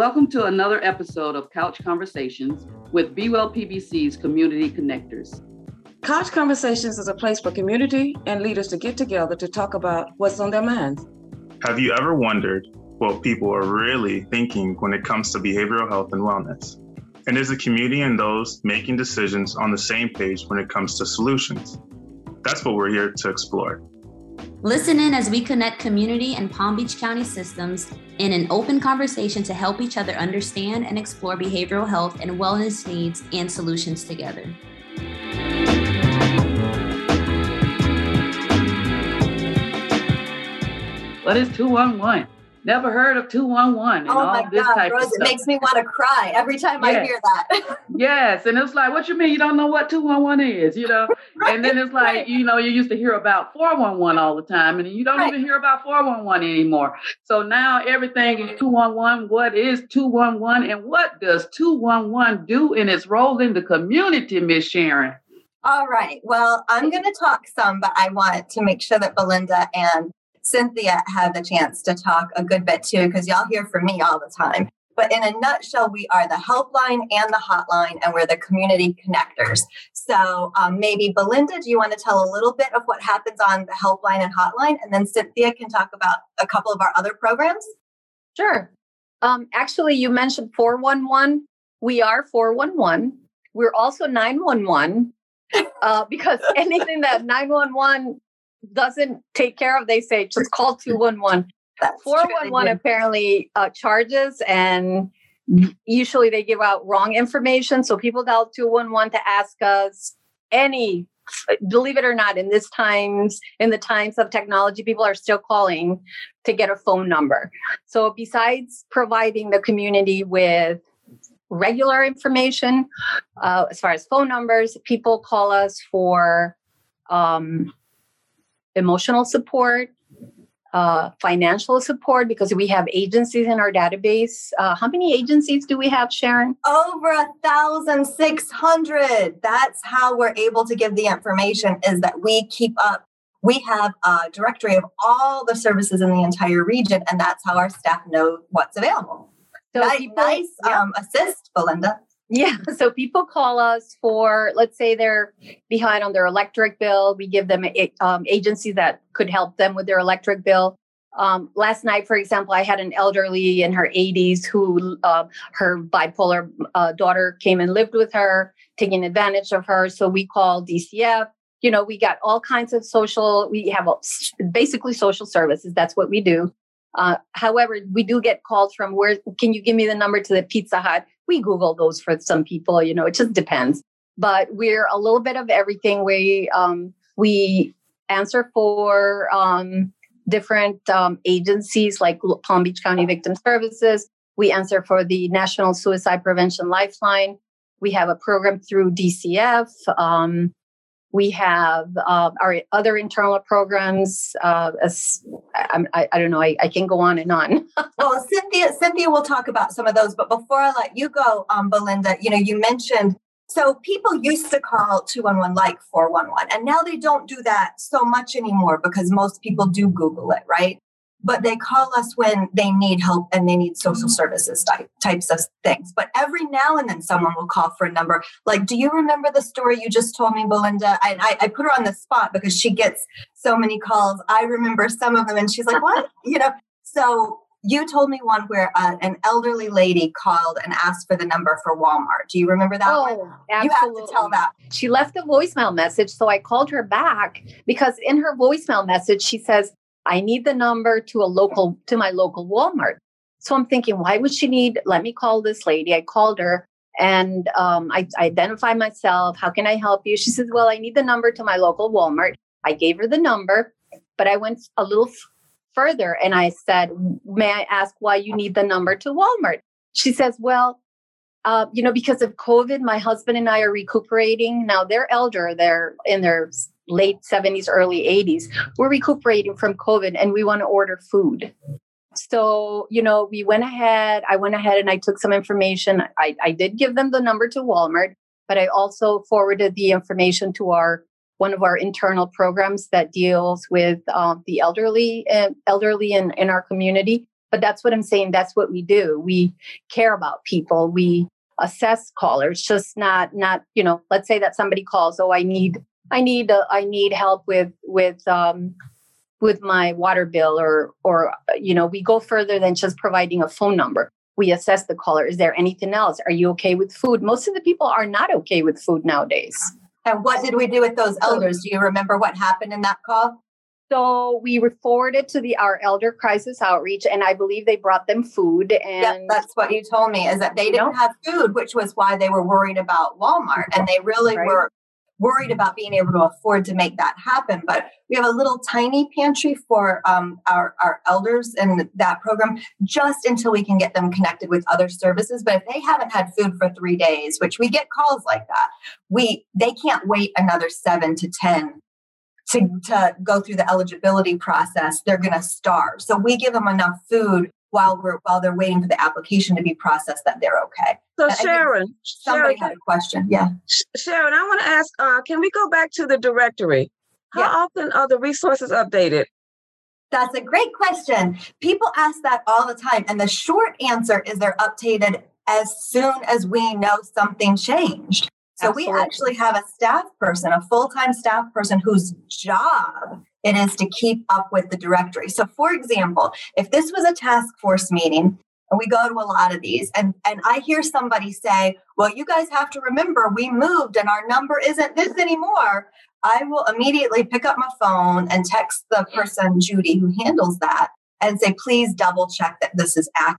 Welcome to another episode of Couch Conversations with Be Well PBC's Community Connectors. Couch Conversations is a place for community and leaders to get together to talk about what's on their minds. Have you ever wondered what people are really thinking when it comes to behavioral health and wellness? And is the community and those making decisions on the same page when it comes to solutions? That's what we're here to explore. Listen in as we connect community and Palm Beach County systems in an open conversation to help each other understand and explore behavioral health and wellness needs and solutions together. What is 211? Never heard of 211 and oh all this God, type Rose, of stuff. it makes me want to cry every time I hear that. yes, and it's like, what you mean you don't know what 211 is, you know? right, and then it's like, right. you know, you used to hear about 411 all the time, and you don't Right. even hear about 411 anymore. So now everything is 211. What is 211 and what does 211 do in its role in the community, Miss Sharon? All right. Well, I'm going to talk some, but I want to make sure that Belinda and Cynthia have the chance to talk a good bit too, because y'all hear from me all the time. But in a nutshell, we are the helpline and the hotline, and we're the community connectors. So um, maybe Belinda, do you want to tell a little bit of what happens on the helpline and hotline? And then Cynthia can talk about a couple of our other programs. Sure. Um, actually, you mentioned 411. We are 411. We're also 911 uh, because anything that 911 doesn't take care of, they say just call 211. That's true, they 411 do. apparently uh, charges and usually they give out wrong information. So people dial 211 to ask us any, believe it or not, in this times, in the times of technology, people are still calling to get a phone number. So besides providing the community with regular information, uh, as far as phone numbers, people call us for um, emotional support, uh, financial support, because we have agencies in our database. Uh, how many agencies do we have, Sharon? over a thousand six hundred that's how we're able to give the information is that we keep up we have a directory of all the services in the entire region and that's how our staff know what's available So nice, people- nice yeah. um, assist belinda Yeah. So people call us for, let's say they're behind on their electric bill. We give them um, agencies that could help them with their electric bill. Um, last night, for example, I had an elderly in her 80s who uh, her bipolar uh, daughter came and lived with her, taking advantage of her. So we called DCF. You know, we got all kinds of social, we have basically social services. That's what we do. Uh, however, we do get calls from where can you give me the number to the Pizza Hut? We Google those for some people, you know, it just depends. But we're a little bit of everything. We um, we answer for um, different um, agencies like Palm Beach County Victim Services. We answer for the National Suicide Prevention Lifeline. We have a program through DCF. Um, we have uh, our other internal programs. Uh, as, I, I, I don't know, I, I can go on and on. well cynthia cynthia will talk about some of those but before i let you go um, belinda you know you mentioned so people used to call 211 like 411 and now they don't do that so much anymore because most people do google it right but they call us when they need help and they need social services type, types of things but every now and then someone will call for a number like do you remember the story you just told me belinda I, I, I put her on the spot because she gets so many calls i remember some of them and she's like what you know so you told me one where uh, an elderly lady called and asked for the number for Walmart. Do you remember that one? Oh, You have to tell that. She left a voicemail message. So I called her back because in her voicemail message, she says, I need the number to a local, to my local Walmart. So I'm thinking, why would she need, let me call this lady. I called her and um, I, I identified myself. How can I help you? She says, well, I need the number to my local Walmart. I gave her the number, but I went a little f- further and I said, may I ask why you need the number to Walmart? She says, well, uh, you know, because of COVID, my husband and I are recuperating. Now they're elder, they're in their late 70s, early 80s. We're recuperating from COVID and we want to order food. So, you know, we went ahead, I went ahead and I took some information. I, I did give them the number to Walmart, but I also forwarded the information to our one of our internal programs that deals with um, the elderly uh, elderly in, in our community but that's what I'm saying. That's what we do. We care about people. We assess callers, just not not you know. Let's say that somebody calls. Oh, I need I need uh, I need help with with um, with my water bill, or or you know, we go further than just providing a phone number. We assess the caller. Is there anything else? Are you okay with food? Most of the people are not okay with food nowadays. And what did we do with those elders? Do you remember what happened in that call? So we forwarded to the our elder crisis outreach, and I believe they brought them food. And yep, that's what you told me is that they didn't have food, which was why they were worried about Walmart, and they really right. were worried about being able to afford to make that happen. But we have a little tiny pantry for um, our our elders in that program, just until we can get them connected with other services. But if they haven't had food for three days, which we get calls like that, we they can't wait another seven to ten to, to go through the eligibility process, they're going to starve. So we give them enough food while we're while they're waiting for the application to be processed that they're okay. So and Sharon, somebody Sharon, had a question. Yeah, Sharon, I want to ask. Uh, can we go back to the directory? How yeah. often are the resources updated? That's a great question. People ask that all the time, and the short answer is they're updated as soon as we know something changed. So Absolutely. we actually have a staff person, a full-time staff person whose job it is to keep up with the directory. So for example, if this was a task force meeting, and we go to a lot of these, and, and I hear somebody say, Well, you guys have to remember we moved and our number isn't this anymore. I will immediately pick up my phone and text the person, Judy, who handles that, and say, please double check that this is accurate.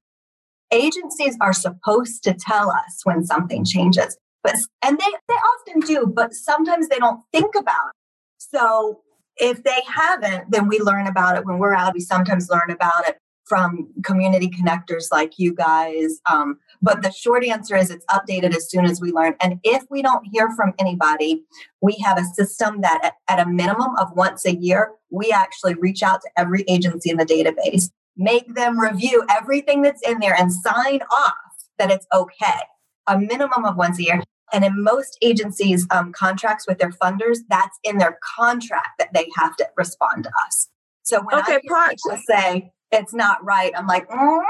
Agencies are supposed to tell us when something changes. But and they they often do, but sometimes they don't think about it. So if they haven't, then we learn about it when we're out. We sometimes learn about it from community connectors like you guys. Um, but the short answer is it's updated as soon as we learn. And if we don't hear from anybody, we have a system that at, at a minimum of once a year, we actually reach out to every agency in the database, make them review everything that's in there and sign off that it's okay a minimum of once a year. And in most agencies' um, contracts with their funders, that's in their contract that they have to respond to us. So when okay, I part- people say it's not right, I'm like, mm.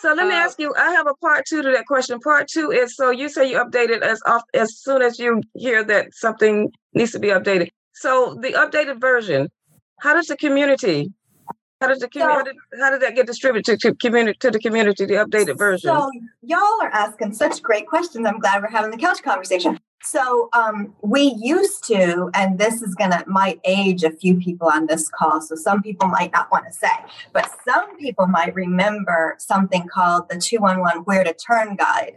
So let me uh, ask you. I have a part two to that question. Part two is so you say you update it as off as soon as you hear that something needs to be updated. So the updated version, how does the community how does the community? So, how, did, how did that get distributed to, to community to the community? The updated version. So y'all are asking such great questions. I'm glad we're having the couch conversation. So um, we used to, and this is gonna might age a few people on this call. So some people might not want to say, but some people might remember something called the 211 Where to Turn Guide.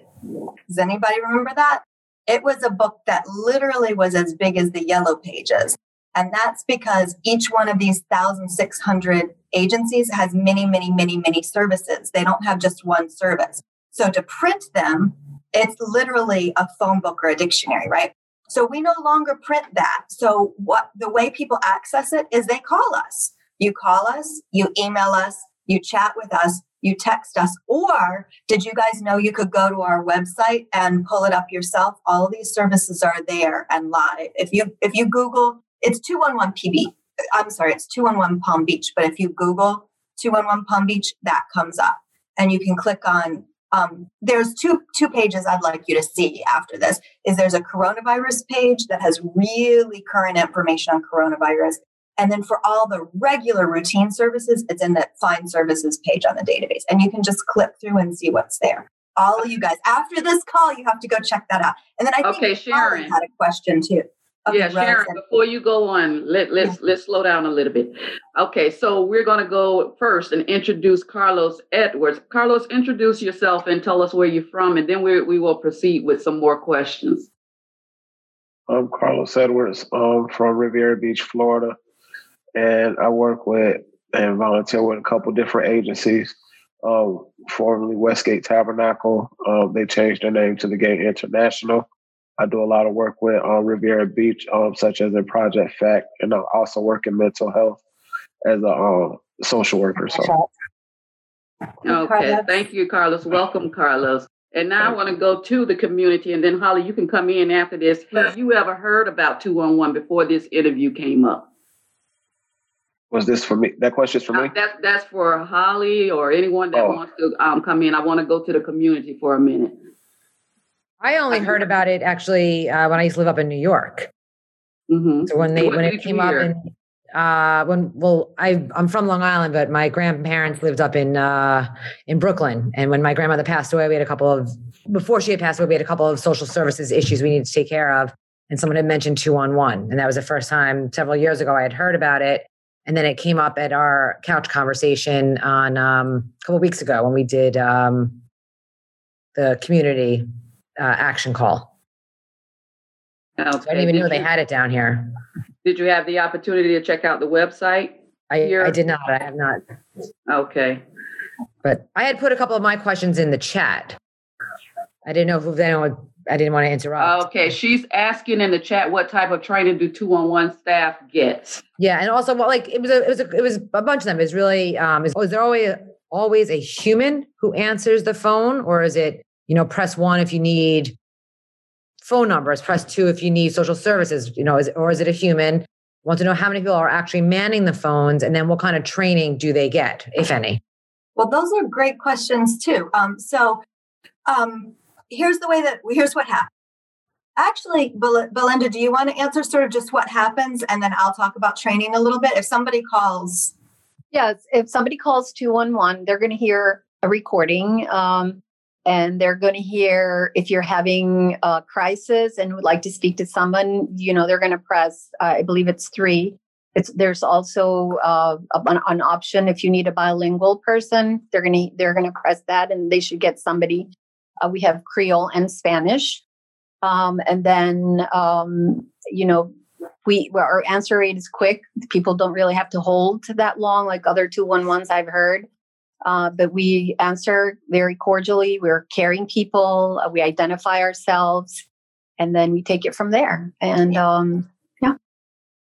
Does anybody remember that? It was a book that literally was as big as the yellow pages. And that's because each one of these 1,600 agencies has many, many, many, many services. They don't have just one service. So to print them, it's literally a phone book or a dictionary, right? So we no longer print that. So what the way people access it is they call us. You call us, you email us, you chat with us, you text us, or did you guys know you could go to our website and pull it up yourself? All these services are there and live. If you if you Google it's 211 PB. I'm sorry, it's 211 Palm Beach. But if you Google 211 Palm Beach, that comes up. And you can click on um, there's two two pages I'd like you to see after this. Is there's a coronavirus page that has really current information on coronavirus, and then for all the regular routine services, it's in the Find Services page on the database, and you can just click through and see what's there. All of you guys, after this call, you have to go check that out. And then I think okay, Sharon had a question too. Okay, yeah, Sharon, before you go on, let, let's yeah. let's slow down a little bit. Okay, so we're gonna go first and introduce Carlos Edwards. Carlos, introduce yourself and tell us where you're from, and then we we will proceed with some more questions. I'm Carlos Edwards um, from Riviera Beach, Florida, and I work with and volunteer with a couple different agencies. Um, formerly Westgate Tabernacle, um, they changed their name to the Gate International. I do a lot of work with um, Riviera Beach, um, such as in Project Fact, and I also work in mental health as a um, social worker. So. Okay, thank you, Carlos. Welcome, Carlos. And now I want to go to the community, and then Holly, you can come in after this. Have you ever heard about 211 before this interview came up? Was this for me? That question's for Uh, me. that's that's for Holly or anyone that Oh. wants to um, come in. I want to go to the community for a minute. I only heard about it actually uh, when I used to live up in New York. hmm So when they when it came up uh when well I I'm from Long Island but my grandparents lived up in uh in Brooklyn. And when my grandmother passed away we had a couple of before she had passed away we had a couple of social services issues we needed to take care of and someone had mentioned two on one, and that was the first time several years ago I had heard about it. And then it came up at our couch conversation on um a couple weeks ago when we did um the community uh, action call Okay. so I didn't even did know they had it down here Did you have the opportunity to check out the website? I. I did not I have not Okay. But I had put a couple of my questions in the chat. I didn't know if anyone, I didn't want to interrupt. Okay. She's asking in the chat what type of training do two on one staff gets. Yeah, and also, well, like it was a, it was a, it was a bunch of them. It's really, um, is, is there always always a human who answers the phone, or is it, you know, press one if you need phone numbers, press two if you need social services, you know, is, or is it a human? Want to know how many people are actually manning the phones, and then what kind of training do they get, if any? Well, those are great questions too. Um, so um, here's the way that here's what happened. Actually, Belinda, do you want to answer sort of just what happens, and then I'll talk about training a little bit. If somebody calls, Yes, if somebody calls 211, they're going to hear a recording um, and they're going to hear if you're having a crisis and would like to speak to someone, you know, they're going to press, uh, I believe it's three. It's, there's also uh, an, an option if you need a bilingual person, they're going to they're going to press that and they should get somebody. Uh, we have Creole and Spanish, um, and then um, you know we our answer rate is quick. People don't really have to hold that long, like other two one ones I've heard. Uh, but we answer very cordially. We're caring people. Uh, we identify ourselves, and then we take it from there. And um,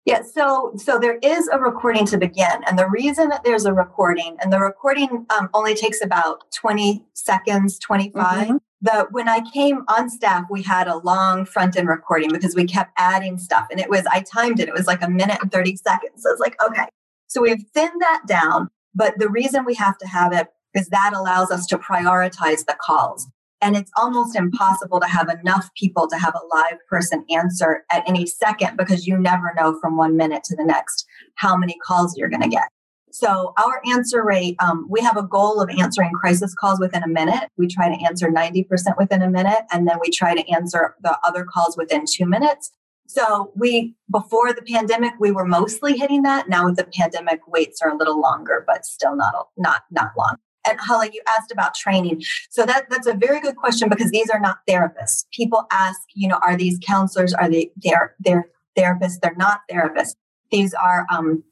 yeah. So so there is a recording to begin, and the reason that there's a recording, and the recording um, only takes about twenty seconds, twenty five. Mhm. The when I came on staff, we had a long front end recording because we kept adding stuff, and it was I timed it. It was like a minute and thirty seconds. So I was like, okay. So we've thinned that down, but the reason we have to have it is that allows us to prioritize the calls. And it's almost impossible to have enough people to have a live person answer at any second because you never know from one minute to the next how many calls you're going to get. So our answer rate, um, we have a goal of answering crisis calls within a minute. We try to answer 90% within a minute, and then we try to answer the other calls within two minutes. So we, before the pandemic, we were mostly hitting that. Now with the pandemic, waits are a little longer, but still not, not, not long. And Holly, you asked about training. So that, that's a very good question because these are not therapists. People ask, you know, are these counselors? Are they, they're, they're therapists? They're not therapists. These are, um,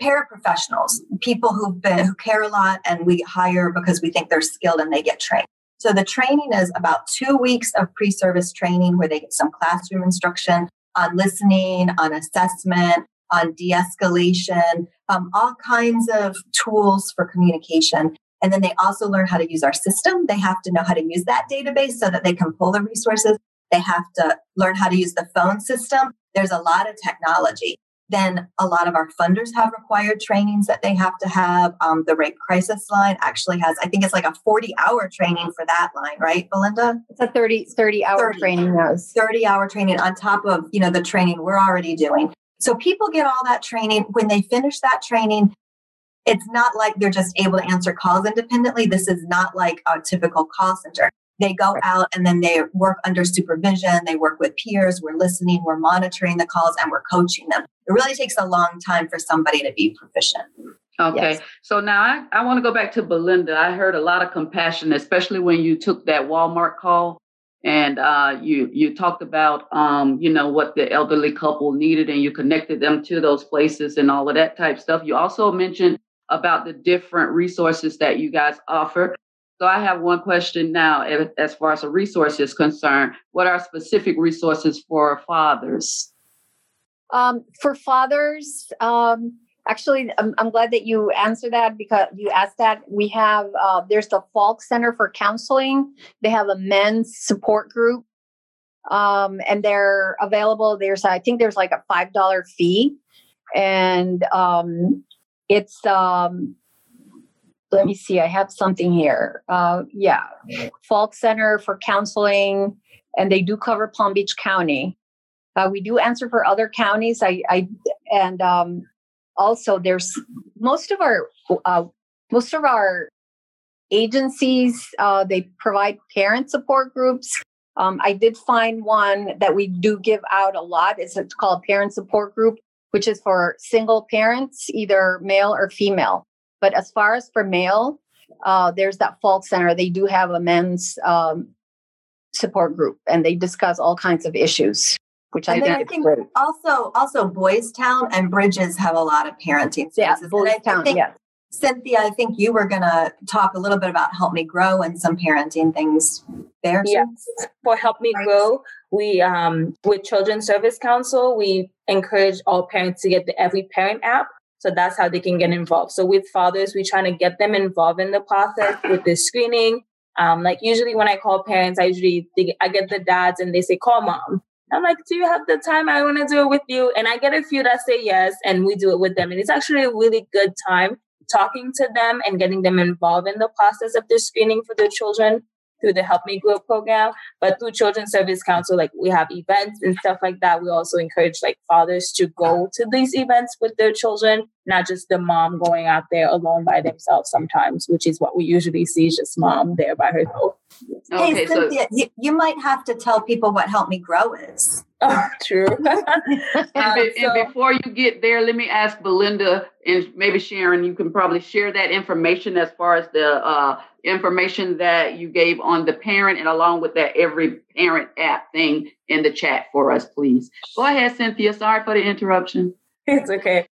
paraprofessionals, people who've been who care a lot and we hire because we think they're skilled and they get trained. So the training is about two weeks of pre-service training where they get some classroom instruction on listening, on assessment, on de-escalation, um, all kinds of tools for communication. And then they also learn how to use our system. They have to know how to use that database so that they can pull the resources. They have to learn how to use the phone system. There's a lot of technology. Then a lot of our funders have required trainings that they have to have. Um, the rape crisis line actually has, I think it's like a 40 hour training for that line, right, Belinda? it's a 30, 30 hour 30. training. Yes. 30 hour training on top of, you know, the training we're already doing. So people get all that training. When they finish that training, it's not like they're just able to answer calls independently. This is not like a typical call center. They go out and then they work under supervision. They work with peers. We're listening, we're monitoring the calls, and we're coaching them. It really takes a long time for somebody to be proficient. Okay. Yes. So now I, I want to go back to Belinda. I heard a lot of compassion, especially when you took that Walmart call and uh, you you talked about um, you know what the elderly couple needed and you connected them to those places and all of that type stuff. You also mentioned about the different resources that you guys offer. So I have one question now as- far as a resource is concerned. What are specific resources for fathers? Um, for fathers, um, actually, I'm, I'm glad that you answered that because you asked that. We have uh, there's the Faulk Center for Counseling. They have a men's support group, um, and they're available. There's I think there's like a five dollar fee, and um, it's um, let me see. I have something here. Uh, yeah, Faulk Center for Counseling, and they do cover Palm Beach County. Uh, we do answer for other counties. I, I and um, also there's most of our uh, most of our agencies uh, they provide parent support groups. Um, I did find one that we do give out a lot. It's, it's called Parent Support Group, which is for single parents, either male or female. But as far as for male, uh, there's that Faulk Center. They do have a men's um, support group, and they discuss all kinds of issues, which and I think, I think great. also also Boys Town and Bridges have a lot of parenting Yeah, Boys I- I Town, think, yes. Cynthia, I think you were going to talk a little bit about Help Me Grow and some parenting things there. too. Yes. For Help Me Right. Grow, we um with Children's Service Council, we encourage all parents to get the Every Parent app. So that's how they can get involved. So with fathers, we're trying to get them involved in the process with the screening. Um, like usually when I call parents, I usually they, I get the dads and they say, "Call mom." I'm like, "Do you have the time? I want to do it with you." And I get a few that say yes, and we do it with them. And it's actually a really good time talking to them and getting them involved in the process of the screening for their children through the Help Me Grow program. But through Children's Service Council, like we have events and stuff like that. We also encourage like fathers to go to these events with their children, not just the mom going out there alone by themselves sometimes, which is what we usually see, just mom there by herself. Hey, Okay, so Cynthia, you, you might have to tell people what Help Me Grow is. Oh, true. And, Um, be- and before you get there, let me ask Belinda and maybe Sharon, you can probably share that information as far as the uh, information that you gave on the parent and along with that every parent app thing in the chat for us, please. Go ahead, Cynthia. Sorry for the interruption. it's okay.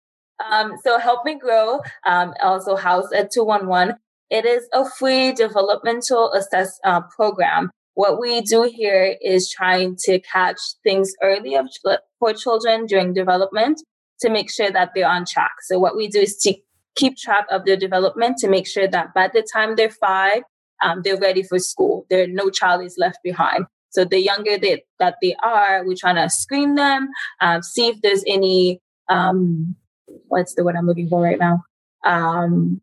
Um, so Help Me Grow, um, also housed at 211. It is a free developmental assess uh, program. What we do here is trying to catch things early for children during development to make sure that they're on track. So what we do is to keep track of their development to make sure that by the time they're five, um, they're ready for school. There, no child is left behind. So the younger they, that they are, we're trying to screen them, um, see if there's any um, what's the word I'm looking for right now? Um,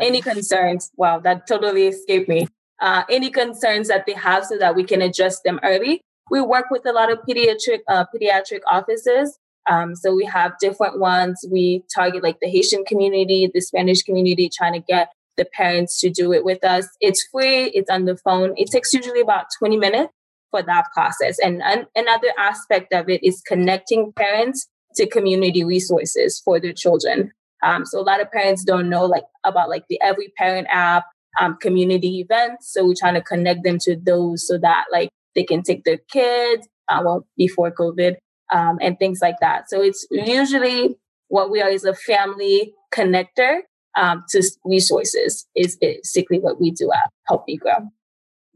any concerns? Wow, that totally escaped me. Uh, any concerns that they have so that we can address them early. We work with a lot of pediatric uh, pediatric offices. Um, so we have different ones. We target like the Haitian community, the Spanish community, trying to get the parents to do it with us. It's free. It's on the phone. It takes usually about 20 minutes for that process. And an- another aspect of it is connecting parents to community resources for their children. Um, so a lot of parents don't know like about like the Every Parent app, um, community events. So we're trying to connect them to those so that like they can take their kids, uh, well before COVID, um, and things like that. So it's usually what we are is a family connector um, to resources is basically what we do at Help Me Grow.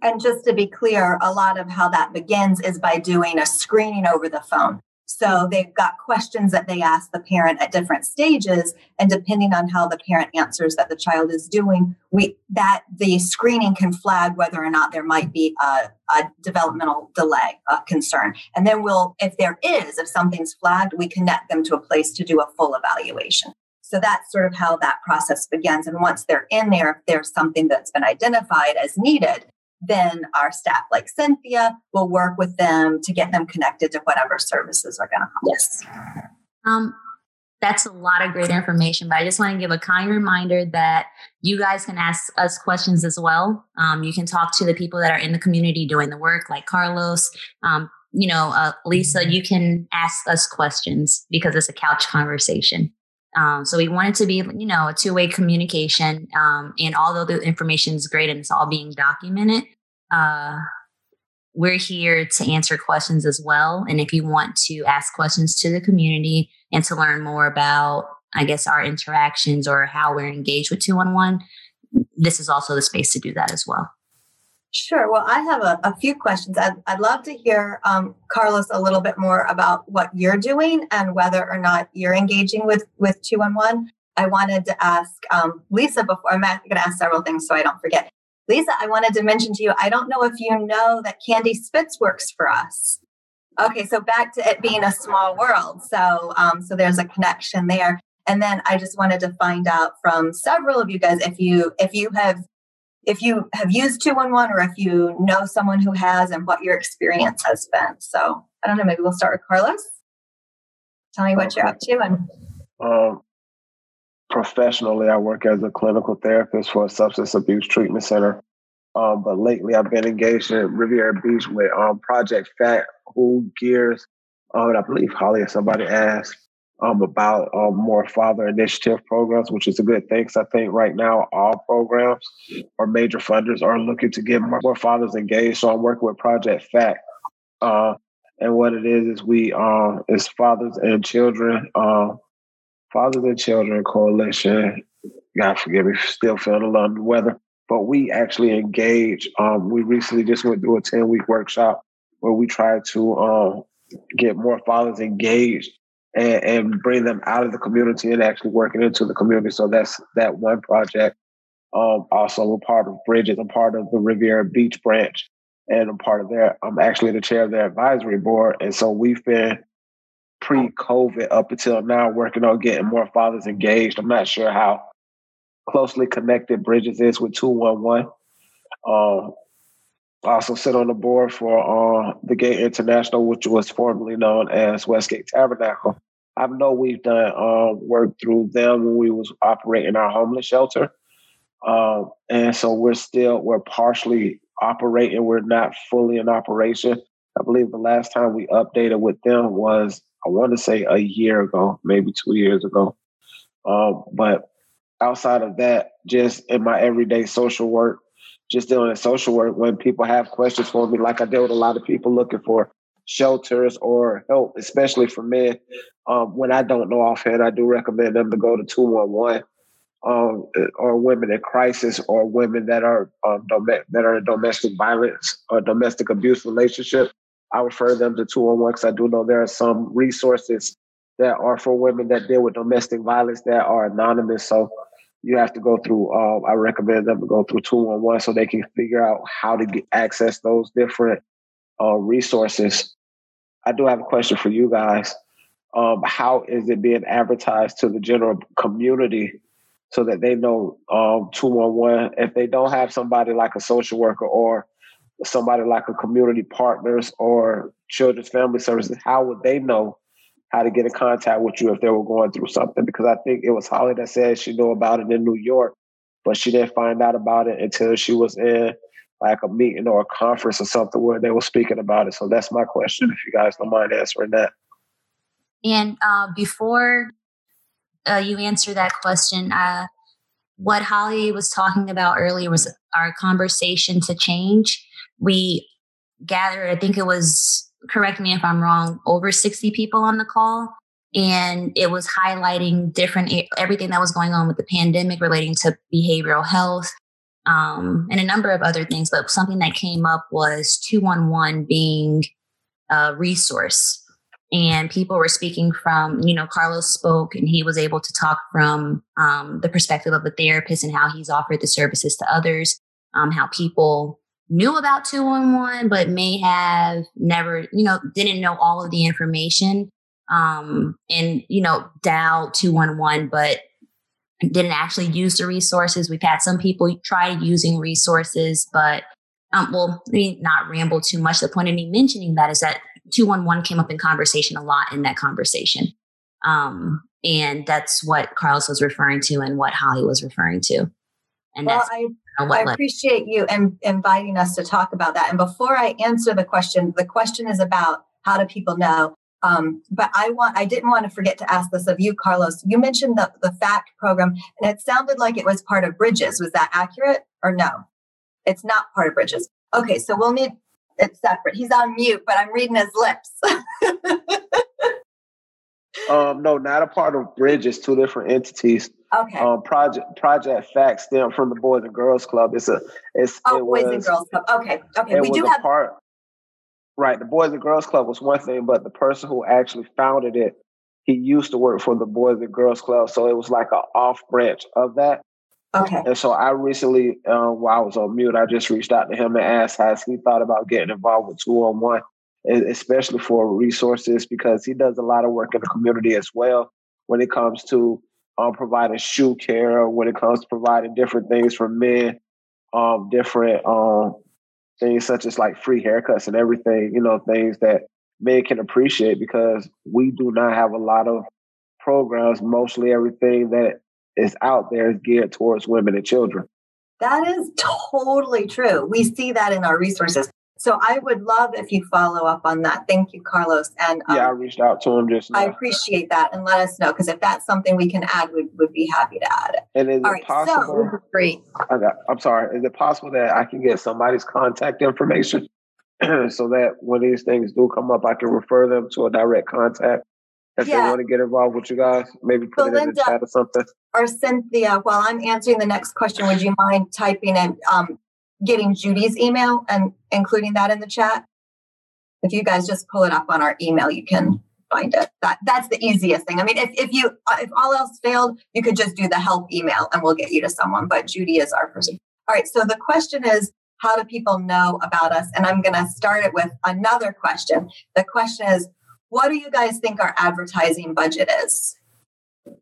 And just to be clear, a lot of how that begins is by doing a screening over the phone. So they've got questions that they ask the parent at different stages, and depending on how the parent answers that the child is doing, we that the screening can flag whether or not there might be a, a developmental delay, a concern. And then we'll, if there is, if something's flagged, we connect them to a place to do a full evaluation. So that's sort of how that process begins. And once they're in there, if there's something that's been identified as needed, then our staff like Cynthia will work with them to get them connected to whatever services are going to help. Yes. Um, that's a lot of great information, but I just want to give a kind reminder that you guys can ask us questions as well. Um, you can talk to the people that are in the community doing the work, like Carlos. Um, you know, uh, Lisa, you can ask us questions because it's a couch conversation. Um, so we want it to be, you know, a two way communication. Um, and although the information is great and it's all being documented, uh, we're here to answer questions as well. And if you want to ask questions to the community and to learn more about, I guess, our interactions or how we're engaged with 211, this is also the space to do that as well. Sure. Well, I have a, a few questions. I'd, I'd love to hear, um, Carlos, a little bit more about what you're doing and whether or not you're engaging with, with 211. I wanted to ask um, Lisa before, I'm going to ask several things so I don't forget. Lisa, I wanted to mention to you, I don't know if you know that Candy Spitz works for us. Okay, so back to it being a small world. So, um, so there's a connection there. And then I just wanted to find out from several of you guys if you if you have if you have used 211 or if you know someone who has and what your experience has been. So I don't know, maybe we'll start with Carlos. Tell me what you're up to and um, professionally I work as a clinical therapist for a substance abuse treatment center. Um, but lately I've been engaged in Riviera Beach with um, Project Fact, who gears, uh, I believe Holly or somebody asked um, about um, more father initiative programs, which is a good thing. Because I think right now all programs or major funders are looking to get more, more fathers engaged. So I'm working with Project Fact. Uh, and what it is is we um, is fathers and children, uh, fathers and children coalition. God forgive me, still feeling a little under weather. But we actually engage. Um, we recently just went through a 10 week workshop where we tried to um, get more fathers engaged and, and, bring them out of the community and actually working into the community. So that's that one project. Um, also, a part of Bridges. I'm part of the Riviera Beach branch, and I'm part of their. I'm actually the chair of their advisory board, and so we've been pre-COVID up until now working on getting more fathers engaged. I'm not sure how closely connected Bridges is with 211. Um, I also sit on the board for uh, the Gate International, which was formerly known as Westgate Tabernacle. I know we've done uh, work through them when we was operating our homeless shelter, um, and so we're still we're partially operating. We're not fully in operation. I believe the last time we updated with them was I want to say a year ago, maybe two years ago. Um, but outside of that, just in my everyday social work, just doing social work when people have questions for me, like I deal with a lot of people looking for shelters or help, especially for men. Um, when I don't know offhand, I do recommend them to go to 211 um, or women in crisis or women that are um, dom- that are in domestic violence or domestic abuse relationship. I refer them to 211 because I do know there are some resources that are for women that deal with domestic violence that are anonymous. So you have to go through, uh, I recommend them to go through 211 so they can figure out how to get access those different uh, resources. I do have a question for you guys. Um, how is it being advertised to the general community so that they know um, 211? If they don't have somebody like a social worker or somebody like a community partners or children's family services, how would they know how to get in contact with you if they were going through something because I think it was Holly that said she knew about it in New York, but she didn't find out about it until she was in like a meeting or a conference or something where they were speaking about it. So that's my question, if you guys don't mind answering that. And uh, before uh, you answer that question, uh, what Holly was talking about earlier was our conversation to change. We gathered, I think it was correct me if I'm wrong, over 60 people on the call. And it was highlighting different, everything that was going on with the pandemic relating to behavioral health um, and a number of other things. But something that came up was 211 being a resource. And people were speaking from, you know, Carlos spoke and he was able to talk from um, the perspective of a therapist and how he's offered the services to others, um, how people knew about 211 but may have never you know didn't know all of the information um and you know dial 211 but didn't actually use the resources. We've had some people try using resources but um well let me not ramble too much. The point of me mentioning that is that 211 came up in conversation a lot in that conversation um and that's what carlos was referring to and what holly was referring to. And well, I, I appreciate you in, inviting us to talk about that. And before I answer the question, the question is about how do people know? Um, but I want I didn't want to forget to ask this of you, Carlos. You mentioned the, the FACT program, and it sounded like it was part of Bridges. Was that accurate or no? It's not part of Bridges. Okay, so we'll need it's separate. He's on mute, but I'm reading his lips. um, no, not a part of Bridges, two different entities. Okay. Um, project Project Facts stem from the Boys and Girls Club. It's a it's oh, it Boys was, and Girls Club. Okay. Okay. We do have part. Right. The Boys and Girls Club was one thing, but the person who actually founded it, he used to work for the Boys and Girls Club, so it was like an off branch of that. Okay. And so I recently, um, while I was on mute, I just reached out to him and asked has he thought about getting involved with two on one, especially for resources because he does a lot of work in the community as well when it comes to um, providing shoe care, when it comes to providing different things for men, um, different um, things such as like free haircuts and everything, you know, things that men can appreciate because we do not have a lot of programs. Mostly everything that is out there is geared towards women and children. That is totally true. We see that in our resources. So I would love if you follow up on that. Thank you, Carlos. And um, yeah, I reached out to him just. Now. I appreciate that, and let us know because if that's something we can add, we would be happy to add it. And is All it right, possible? So, great. I got, I'm sorry. Is it possible that I can get somebody's contact information so that when these things do come up, I can refer them to a direct contact if yeah. they want to get involved with you guys? Maybe put Belinda, it in the chat or something. Or Cynthia, while I'm answering the next question, would you mind typing in um, getting Judy's email and including that in the chat? If you guys just pull it up on our email, you can find it. That that's the easiest thing. I mean, if, if you if all else failed, you could just do the help email and we'll get you to someone. But Judy is our person. All right. So the question is, how do people know about us? And I'm going to start it with another question. The question is, what do you guys think our advertising budget is?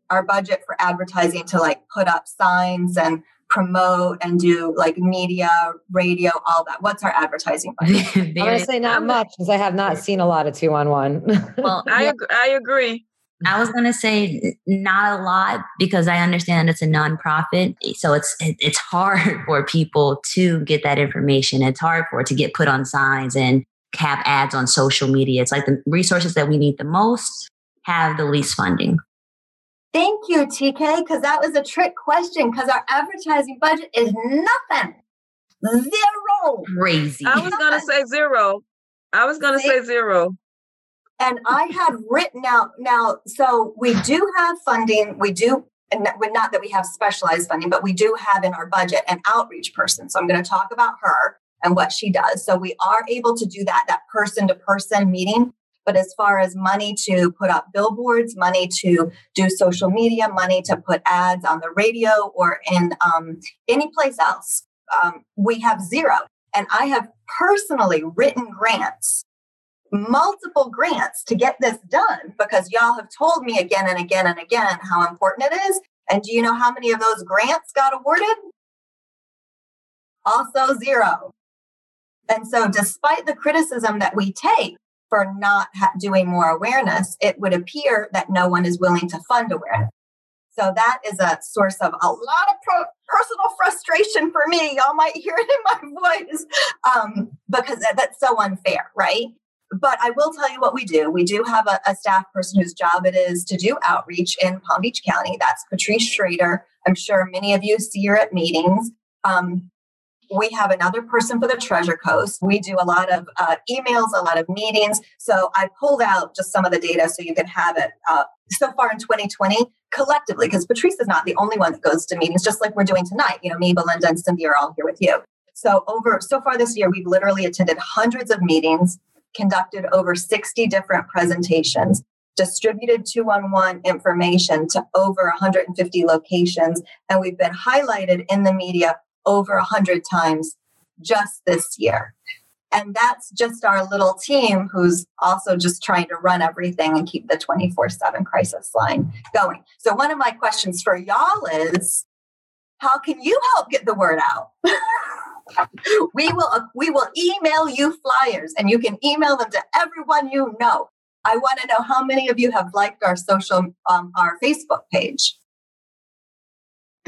Our budget for advertising to like put up signs and promote and do like media, radio, all that? What's our advertising budget? I'm gonna say not much because I have not seen a lot of two on one. Well, I agree, I agree. I was gonna say not a lot because I understand it's a nonprofit, so it's it's hard for people to get that information. It's hard for it to get put on signs and have ads on social media. It's like the resources that we need the most have the least funding. Thank you, TK, because that was a trick question because our advertising budget is nothing. Zero. Crazy. I was going to say zero. I was going to say zero. And I had written out now, so we do have funding. We do, and not that we have specialized funding, but we do have in our budget an outreach person. So I'm going to talk about her and what she does. So we are able to do that, that person to person meeting. But as far as money to put up billboards, money to do social media, money to put ads on the radio or in um, any place else, um, we have zero. And I have personally written grants, multiple grants to get this done because y'all have told me again and again and again how important it is. And do you know how many of those grants got awarded? Also, zero. And so, despite the criticism that we take for not ha- doing more awareness, it would appear that no one is willing to fund awareness. So, that is a source of a lot of pro- personal frustration for me. Y'all might hear it in my voice um, because that's so unfair, right? But I will tell you what we do. We do have a, a, staff person whose job it is to do outreach in Palm Beach County. That's Patrice Schrader. I'm sure many of you see her at meetings. Um, we have another person for the Treasure Coast. We do a lot of uh, emails, a lot of meetings. So I pulled out just some of the data so you can have it. Uh, so far in 2020, collectively, because Patrice is not the only one that goes to meetings, just like we're doing tonight. You know, me, Belinda, and Cindy are all here with you. So over so far this year, we've literally attended hundreds of meetings, conducted over 60 different presentations, distributed 211 information to over 150 locations, and we've been highlighted in the media over a hundred times just this year. And that's just our little team who's also just trying to run everything and keep the 24 7 crisis line going. So, one of my questions for y'all is how can you help get the word out? we will we will email you flyers and you can email them to everyone you know. I want to know how many of you have liked our social um, our Facebook page.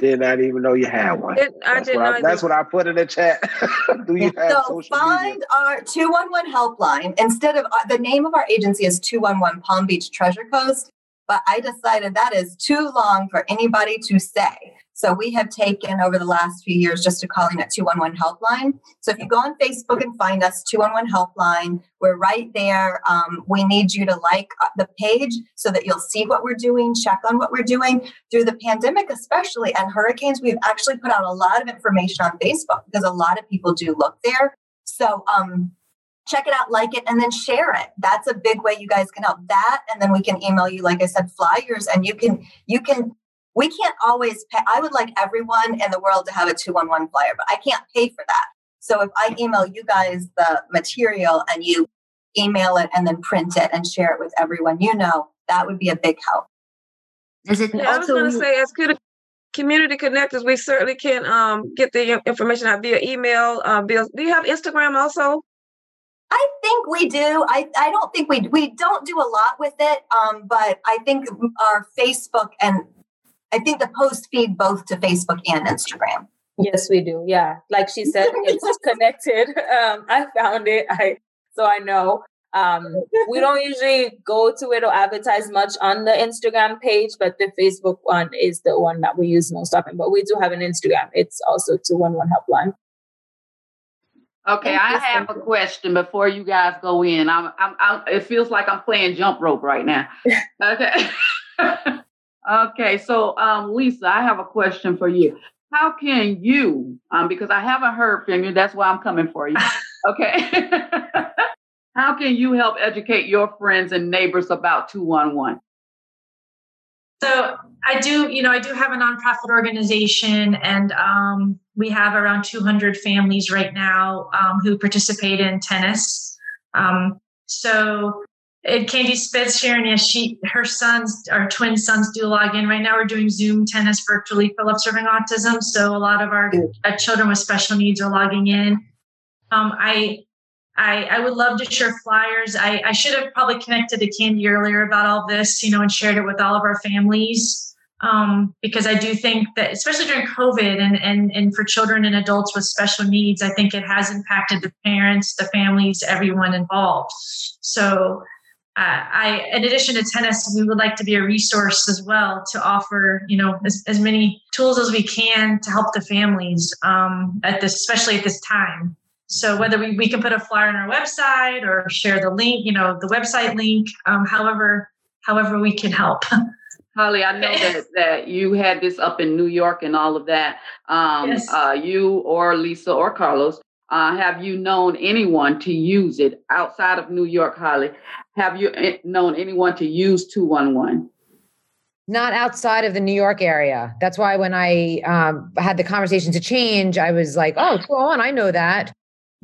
Did not even know you had one. It, I that's, did what I, that's what I put in the chat. Do you have so social find media? our 211 helpline. Instead of uh, the name of our agency is 211 Palm Beach Treasure Coast, but I decided that is too long for anybody to say. So we have taken over the last few years just to calling it 211 Helpline. So if you go on Facebook and find us, 211 Helpline, we're right there. Um, we need you to like uh, the page so that you'll see what we're doing, check on what we're doing. Through the pandemic, especially, and hurricanes, we've actually put out a lot of information on Facebook because a lot of people do look there. So, um, check it out, like it, and then share it. That's a big way you guys can help that. And then we can email you, like I said, flyers, and you can you can we can't always pay. I would like everyone in the world to have a 211 flyer, but I can't pay for that. So if I email you guys the material and you email it and then print it and share it with everyone you know, that would be a big help. Is it Yeah, I was going to say, as good community connectors, we certainly can um, get the information out via email. Uh, via, do you have Instagram also? I think we do. I, I don't think we we don't do a lot with it, um, but I think our Facebook and I think the post feed both to Facebook and Instagram. Yes, we do. Yeah, like she said, it's connected. Um, I found it. I so I know. Um, we don't usually go to it or advertise much on the Instagram page, but the Facebook one is the one that we use most often. But we do have an Instagram. It's also 211 helpline. Okay, I have a question before you guys go in. I'm, I'm, I'm, it feels like I'm playing jump rope right now. Okay. okay, so um, Lisa, I have a question for you. How can you, um, because I haven't heard from you, that's why I'm coming for you. Okay. How can you help educate your friends and neighbors about 211? So I do, you know, I do have a nonprofit organization, and um, we have around 200 families right now um, who participate in tennis. Um, so, and Candy Spitz sharing, yes, she, her sons, our twin sons, do log in. Right now, we're doing Zoom tennis virtually for Love Serving Autism. So, a lot of our uh, children with special needs are logging in. Um, I I, I would love to share flyers. I, I should have probably connected to Candy earlier about all this, you know, and shared it with all of our families. Um, because I do think that, especially during COVID and, and, and for children and adults with special needs, I think it has impacted the parents, the families, everyone involved. So, uh, I, in addition to tennis, we would like to be a resource as well to offer, you know, as, as many tools as we can to help the families um, at this, especially at this time. So whether we, we can put a flyer on our website or share the link, you know, the website link, um, however, however we can help. Holly, I know that, that you had this up in New York and all of that. Um, yes. uh, you or Lisa or Carlos, uh, have you known anyone to use it outside of New York, Holly? Have you eh, known anyone to use 211? Not outside of the New York area. That's why when I um, had the conversation to change, I was like, oh, 211, I know that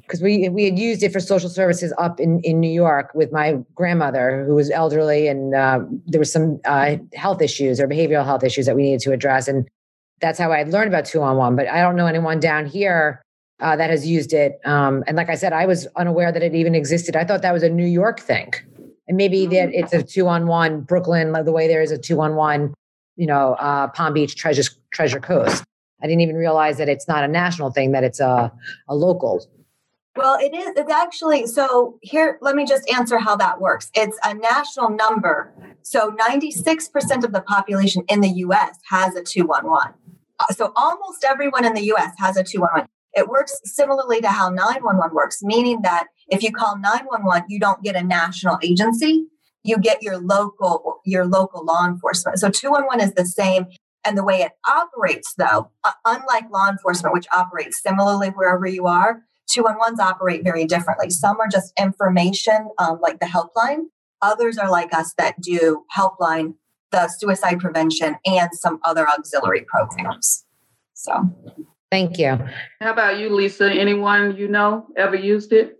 because we we had used it for social services up in in New York with my grandmother who was elderly and uh, there was some uh, health issues or behavioral health issues that we needed to address and that's how I had learned about two on one. But I don't know anyone down here uh, that has used it. Um, and like I said, I was unaware that it even existed. I thought that was a New York thing, and maybe that it's a two on one Brooklyn, like the way there is a two on one, you know, uh, Palm Beach Treasure Treasure Coast. I didn't even realize that it's not a national thing; that it's a a local well, it is. It's actually so here. Let me just answer how that works. It's a national number. So 96% of the population in the US has a 211. Uh, so almost everyone in the US has a 211. It works similarly to how 911 works, meaning that if you call 911, you don't get a national agency, you get your local your local law enforcement. So 211 is the same. And the way it operates, though, uh, unlike law enforcement, which operates similarly wherever you are, two on ones operate very differently. Some are just information, um, like the helpline. Others are like us that do helpline, the suicide prevention, and some other auxiliary programs. So, thank you. How about you, Lisa? Anyone you know ever used it?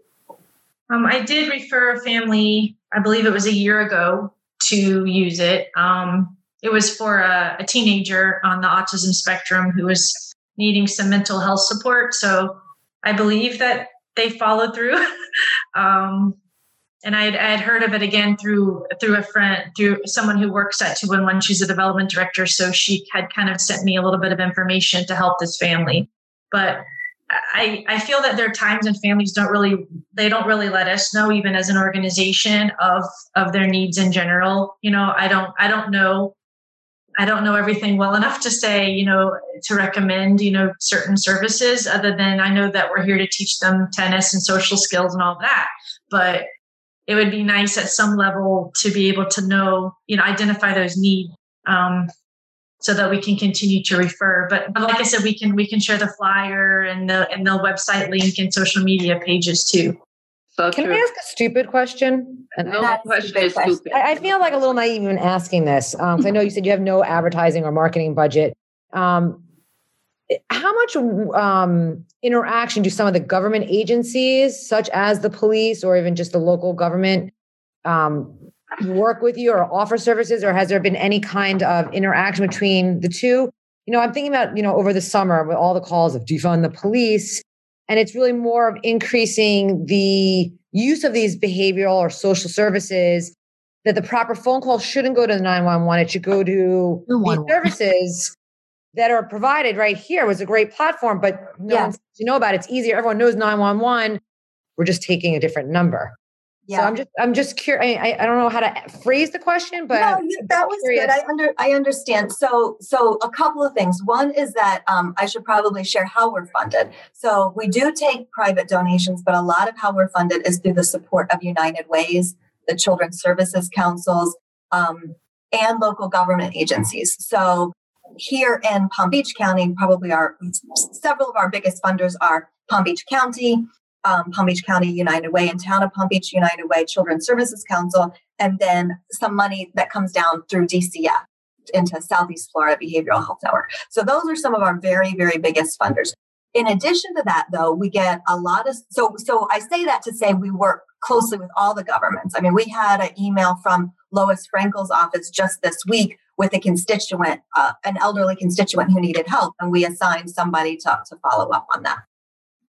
Um, I did refer a family, I believe it was a year ago, to use it. Um, it was for a, a teenager on the autism spectrum who was needing some mental health support. So I believe that they followed through. um, and I had, heard of it again through through a friend, through someone who works at 211. She's a development director, so she had kind of sent me a little bit of information to help this family. But I, I feel that there are times and families don't really they don't really let us know even as an organization of of their needs in general you know i don't i don't know I don't know everything well enough to say, you know, to recommend, you know, certain services other than I know that we're here to teach them tennis and social skills and all that. But it would be nice at some level to be able to know, you know, identify those needs um, so that we can continue to refer. But, but like I said, we can we can share the flyer and the and the website link and social media pages too. So Can true. I ask a stupid question? And no question is stupid. I, I, feel like a little naive even asking this. Um, I know you said you have no advertising or marketing budget. Um, how much um, interaction do some of the government agencies, such as the police or even just the local government, um, work with you or offer services, or has there been any kind of interaction between the two? You know, I'm thinking about, you know, over the summer with all the calls of defund the police, and it's really more of increasing the use of these behavioral or social services that the proper phone call shouldn't go to the 911. It should go to the services that are provided right here was a great platform, but no yeah. to know about it. It's easier. Everyone knows 911. We're just taking a different number. Yeah. So I'm just I'm just curious. I, I don't know how to phrase the question, but no, that was curious. good. I under I understand. So so a couple of things. One is that um, I should probably share how we're funded. So we do take private donations, but a lot of how we're funded is through the support of United Ways, the Children's Services Councils, um, and local government agencies. So here in Palm Beach County, probably our several of our biggest funders are Palm Beach County, um, Palm Beach County United Way, and Town of Palm Beach United Way Children's Services Council, and then some money that comes down through DCF into Southeast Florida Behavioral Health Network. So those are some of our very, very biggest funders. In addition to that, though, we get a lot of so so I say that to say we work closely with all the governments. I mean, we had an email from Lois Frankel's office just this week with a constituent, uh, an elderly constituent who needed help, and we assigned somebody to, to follow up on that.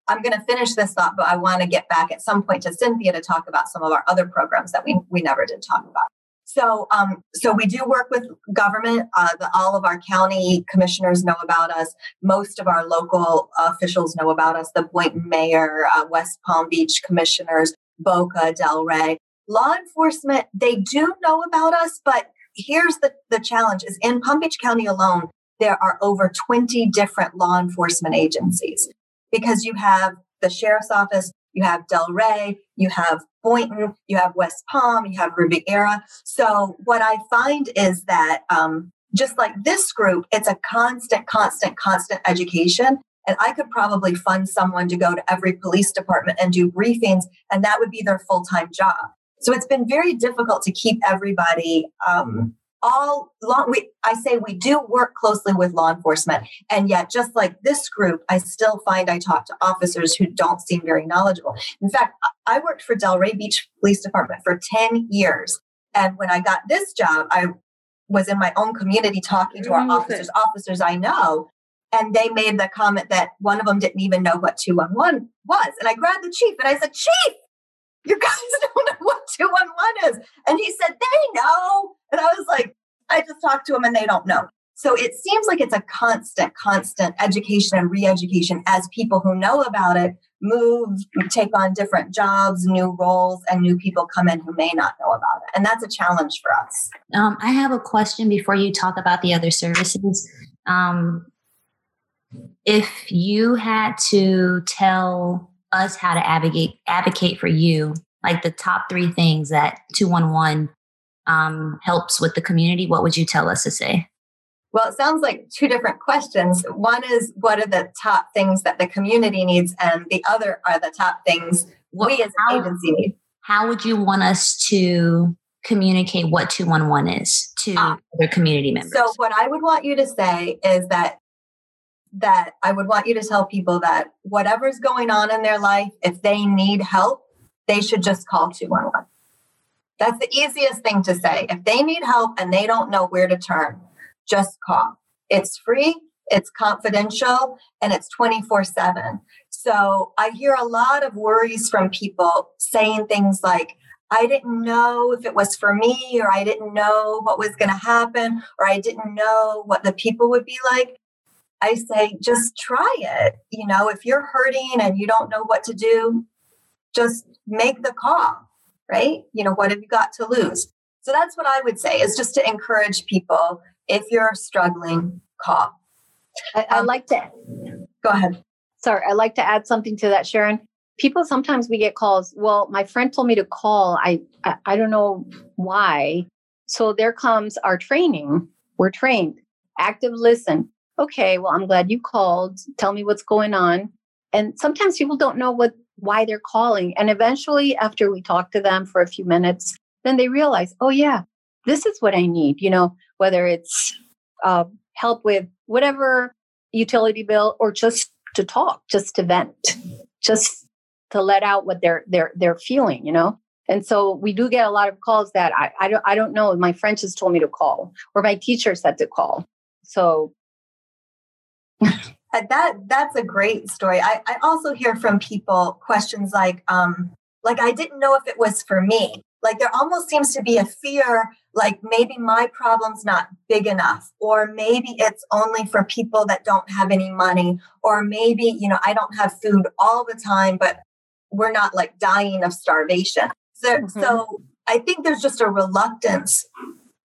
I'm going to finish this thought, but I want to get back at some point to Cynthia to talk about some of our other programs that we, we never did talk about. So, um, so we do work with government. Uh, the, all of our county commissioners know about us. Most of our local officials know about us. The Boynton mayor, uh, West Palm Beach commissioners, Boca, Delray. Law enforcement, they do know about us, but here's the, the challenge is in Palm Beach County alone, there are over 20 different law enforcement agencies because you have the sheriff's office, you have Delray, you have Boynton, you have West Palm, you have Riviera. So what I find is that um, just like this group, it's a constant, constant, constant education. And I could probably fund someone to go to every police department and do briefings, and that would be their full time job. So it's been very difficult to keep everybody um, all long. We, I say we do work closely with law enforcement, and yet just like this group, I still find I talk to officers who don't seem very knowledgeable. In fact, I worked for Delray Beach Police Department for ten years, and when I got this job, I was in my own community talking to our mm, officers, officers I know, and they made the comment that one of them didn't even know what 211 was. And I grabbed the chief and I said, Chief, you guys don't know what 211 is. And he said, they know. And I was like, I just talked to them and they don't know. So it seems like it's a constant, constant education and re education as people who know about it move, take on different jobs, new roles, and new people come in who may not know about it. And that's a challenge for us. Um, I have a question before you talk about the other services. Um, if you had to tell us how to advocate advocate for you, like the top three things that 211 um, helps with the community, what would you tell us to say? Well, it sounds like two different questions. One is what are the top things that the community needs, and the other are the top things what, we as an agency need. How would you want us to communicate what 211 is to ah, other community members? So, what I would want you to say is that that I would want you to tell people that whatever's going on in their life, if they need help, they should just call 211. That's the easiest thing to say. If they need help and they don't know where to turn, just call. It's free, it's confidential, and it's 24 7. So I hear a lot of worries from people saying things like, I didn't know if it was for me, or I didn't know what was going to happen, or I didn't know what the people would be like. I say, just try it. You know, if you're hurting and you don't know what to do, just make the call, right? You know, what have you got to lose? So that's what I would say is just to encourage people if you're struggling, call. I, I um, like to go ahead. Sorry, I like to add something to that, Sharon. People sometimes we get calls. Well, my friend told me to call. I, I, I don't know why. So there comes our training. We're trained. Active listen okay, well, I'm glad you called. Tell me what's going on. And sometimes people don't know what why they're calling. And eventually, after we talk to them for a few minutes, then they realize, oh yeah, this is what I need. You know, whether it's uh, help with whatever utility bill or just to talk, just to vent, just to let out what they're they're they're feeling. You know. And so we do get a lot of calls that I, I don't I don't know. My French has told me to call, or my teacher said to call. So that that's a great story. I, I also hear from people questions like, um, like I didn't know if it was for me. Like there almost seems to be a fear, like maybe my problem's not big enough, or maybe it's only for people that don't have any money, or maybe, you know, I don't have food all the time, but we're not like dying of starvation. So, mm-hmm. so I think there's just a reluctance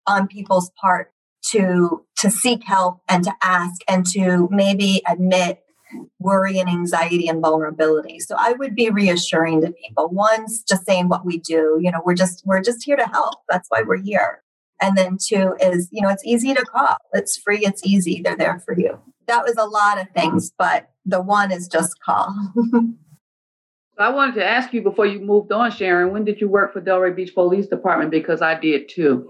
on people's part to to seek help and to ask and to maybe admit worry and anxiety and vulnerability. So I would be reassuring to people. One's just saying what we do. You know, we're just we're just here to help. That's why we're here. And then two is, you know, it's easy to call. It's free. It's easy. They're there for you. That was a lot of things, but the one is just call. I wanted to ask you before you moved on, Sharon, when did you work for Delray Beach Police Department? Because I did too.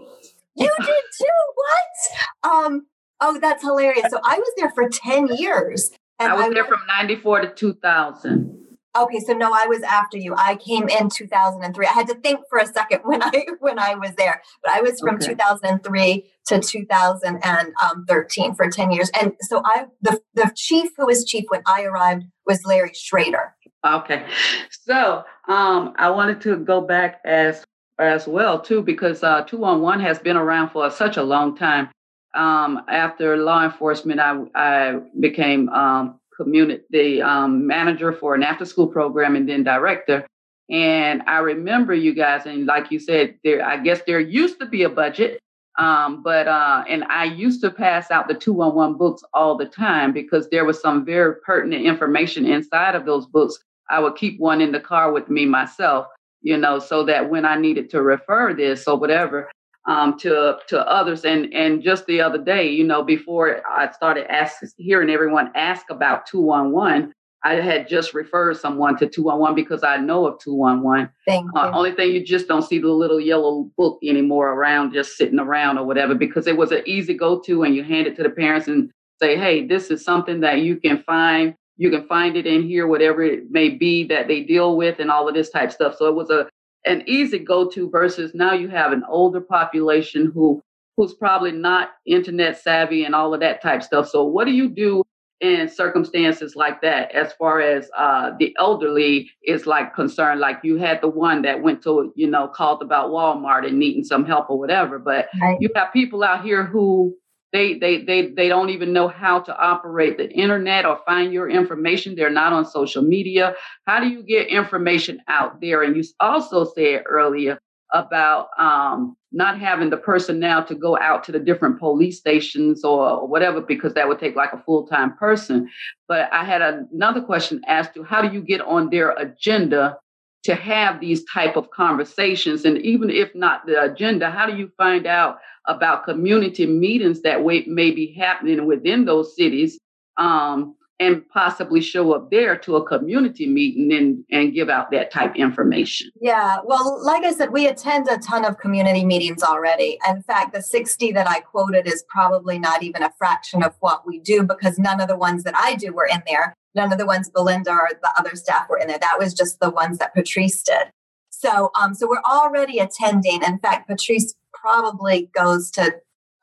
You did too? What? Um, oh, that's hilarious. So I was there for 10 years. And I was I there from 94 to 2000. Okay, so no, I was after you. I came in 2003. I had to think for a second when I when I was there, but I was from okay. 2003 to 2013 for 10 years. And so I the the chief who was chief when I arrived was Larry Schroeder. Okay. So um, I wanted to go back as as well too because uh, 211 has been around for such a long time. Um, after law enforcement, I, I became um, community um, manager for an after school program and then director. And I remember you guys, and like you said, there I guess there used to be a budget, um, but uh, and I used to pass out the 211 books all the time because there was some very pertinent information inside of those books I would keep one in the car with me myself, you know, so that when I needed to refer this or whatever um, to to others, and and just the other day, you know, before I started asking, hearing everyone ask about two one one. I had just referred someone to 211 because I know of 211. Thank uh, only thing you just don't see the little yellow book anymore around, just sitting around or whatever, because it was an easy go to and you hand it to the parents and say, hey, this is something that you can find you can find it in here, whatever it may be that they deal with, and all of this type stuff. So it was a an easy go-to versus now you have an older population who who's probably not internet savvy and all of that type stuff. So what do you do in circumstances like that as far as uh, the elderly is like concerned like you had the one that went to you know called about walmart and needing some help or whatever but right. you have people out here who they, they, they, they don't even know how to operate the internet or find your information. They're not on social media. How do you get information out there? And you also said earlier about um, not having the personnel to go out to the different police stations or, whatever, because that would take like a full time person. But I had another question as to how do you get on their agenda to have these type of conversations and even if not the agenda how do you find out about community meetings that may be happening within those cities um, and possibly show up there to a community meeting and, and give out that type information. Yeah, well, like I said, we attend a ton of community meetings already. In fact, the 60 that I quoted is probably not even a fraction of what we do because none of the ones that I do were in there. None of the ones Belinda or the other staff were in there. That was just the ones that Patrice did. So, um, so we're already attending. In fact, Patrice probably goes to,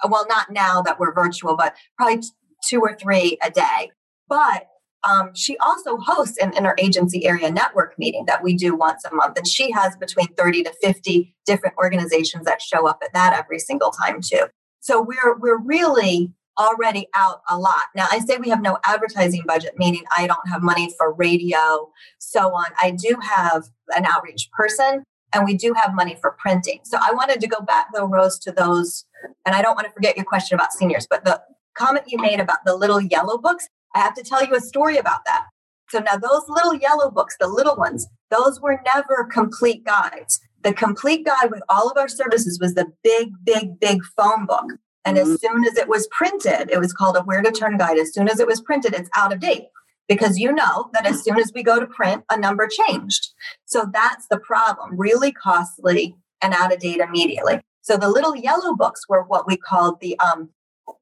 well, not now that we're virtual, but probably two or three a day. But um, she also hosts an interagency area network meeting that we do once a month. And she has between 30 to 50 different organizations that show up at that every single time, too. So we're, we're really already out a lot. Now, I say we have no advertising budget, meaning I don't have money for radio, so on. I do have an outreach person and we do have money for printing. So I wanted to go back though, Rose, to those, and I don't want to forget your question about seniors, but the comment you made about the little yellow books, I have to tell you a story about that. So now those little yellow books, the little ones, those were never complete guides. The complete guide with all of our services was the big, big, big phone book. And mm-hmm. as soon as it was printed, it was called a where to turn guide. As soon as it was printed, it's out of date because you know that as soon as we go to print, a number changed. So that's the problem, really costly and out of date immediately. So the little yellow books were what we called the um,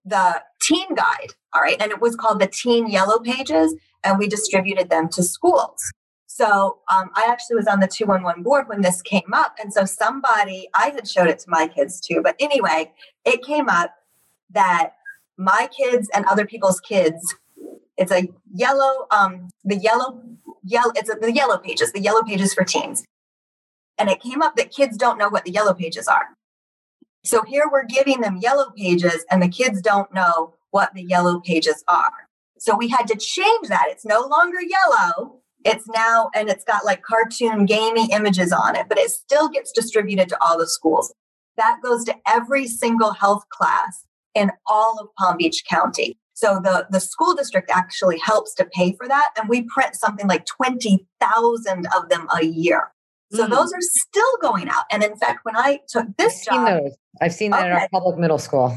the teen guide, all right, and it was called the teen yellow pages, and we distributed them to schools. So um, I actually was on the 211 board when this came up. And so somebody, I had showed it to my kids too. But anyway, it came up that my kids and other people's kids, it's a yellow, um, the yellow, yellow, it's a, the yellow pages, the yellow pages for teens. And it came up that kids don't know what the yellow pages are. So here we're giving them yellow pages and the kids don't know what the yellow pages are. So we had to change that. It's no longer yellow. It's now, and it's got like cartoon gamey images on it, but it still gets distributed to all the schools. That goes to every single health class in all of Palm Beach County. So the, the school district actually helps to pay for that. And we print something like 20,000 of them a year. So mm. those are still going out. And in fact, when I took this I've job, seen those. I've seen that okay. in our public middle school.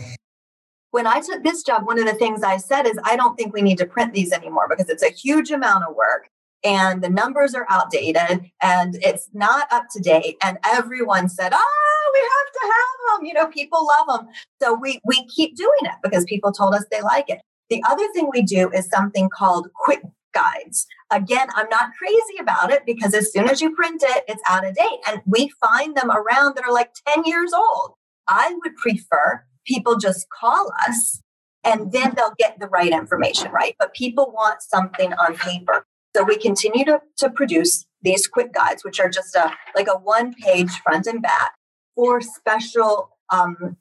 When I took this job, one of the things I said is, I don't think we need to print these anymore because it's a huge amount of work and the numbers are outdated and it's not up to date. And everyone said, oh, we have to have them. You know, people love them. So we, we keep doing it because people told us they like it. The other thing we do is something called quick guides. Again, I'm not crazy about it because as soon as you print it, it's out of date. And we find them around that are like 10 years old. I would prefer people just call us and then they'll get the right information, right? But people want something on paper. So we continue to, to produce these quick guides, which are just a like a one page front and back for special um,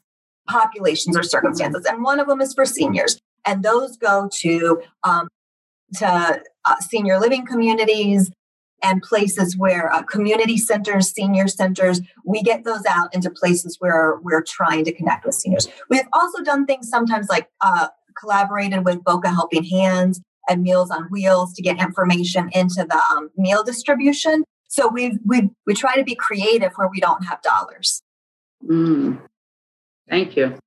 populations or circumstances. And one of them is for seniors. And those go to um, to uh, senior living communities and places where uh, community centers, senior centers, we get those out into places where we're trying to connect with seniors. We've also done things sometimes like uh, collaborated with Boca Helping Hands and Meals on Wheels to get information into the um, meal distribution. So we we we try to be creative where we don't have dollars. Mm. Thank you.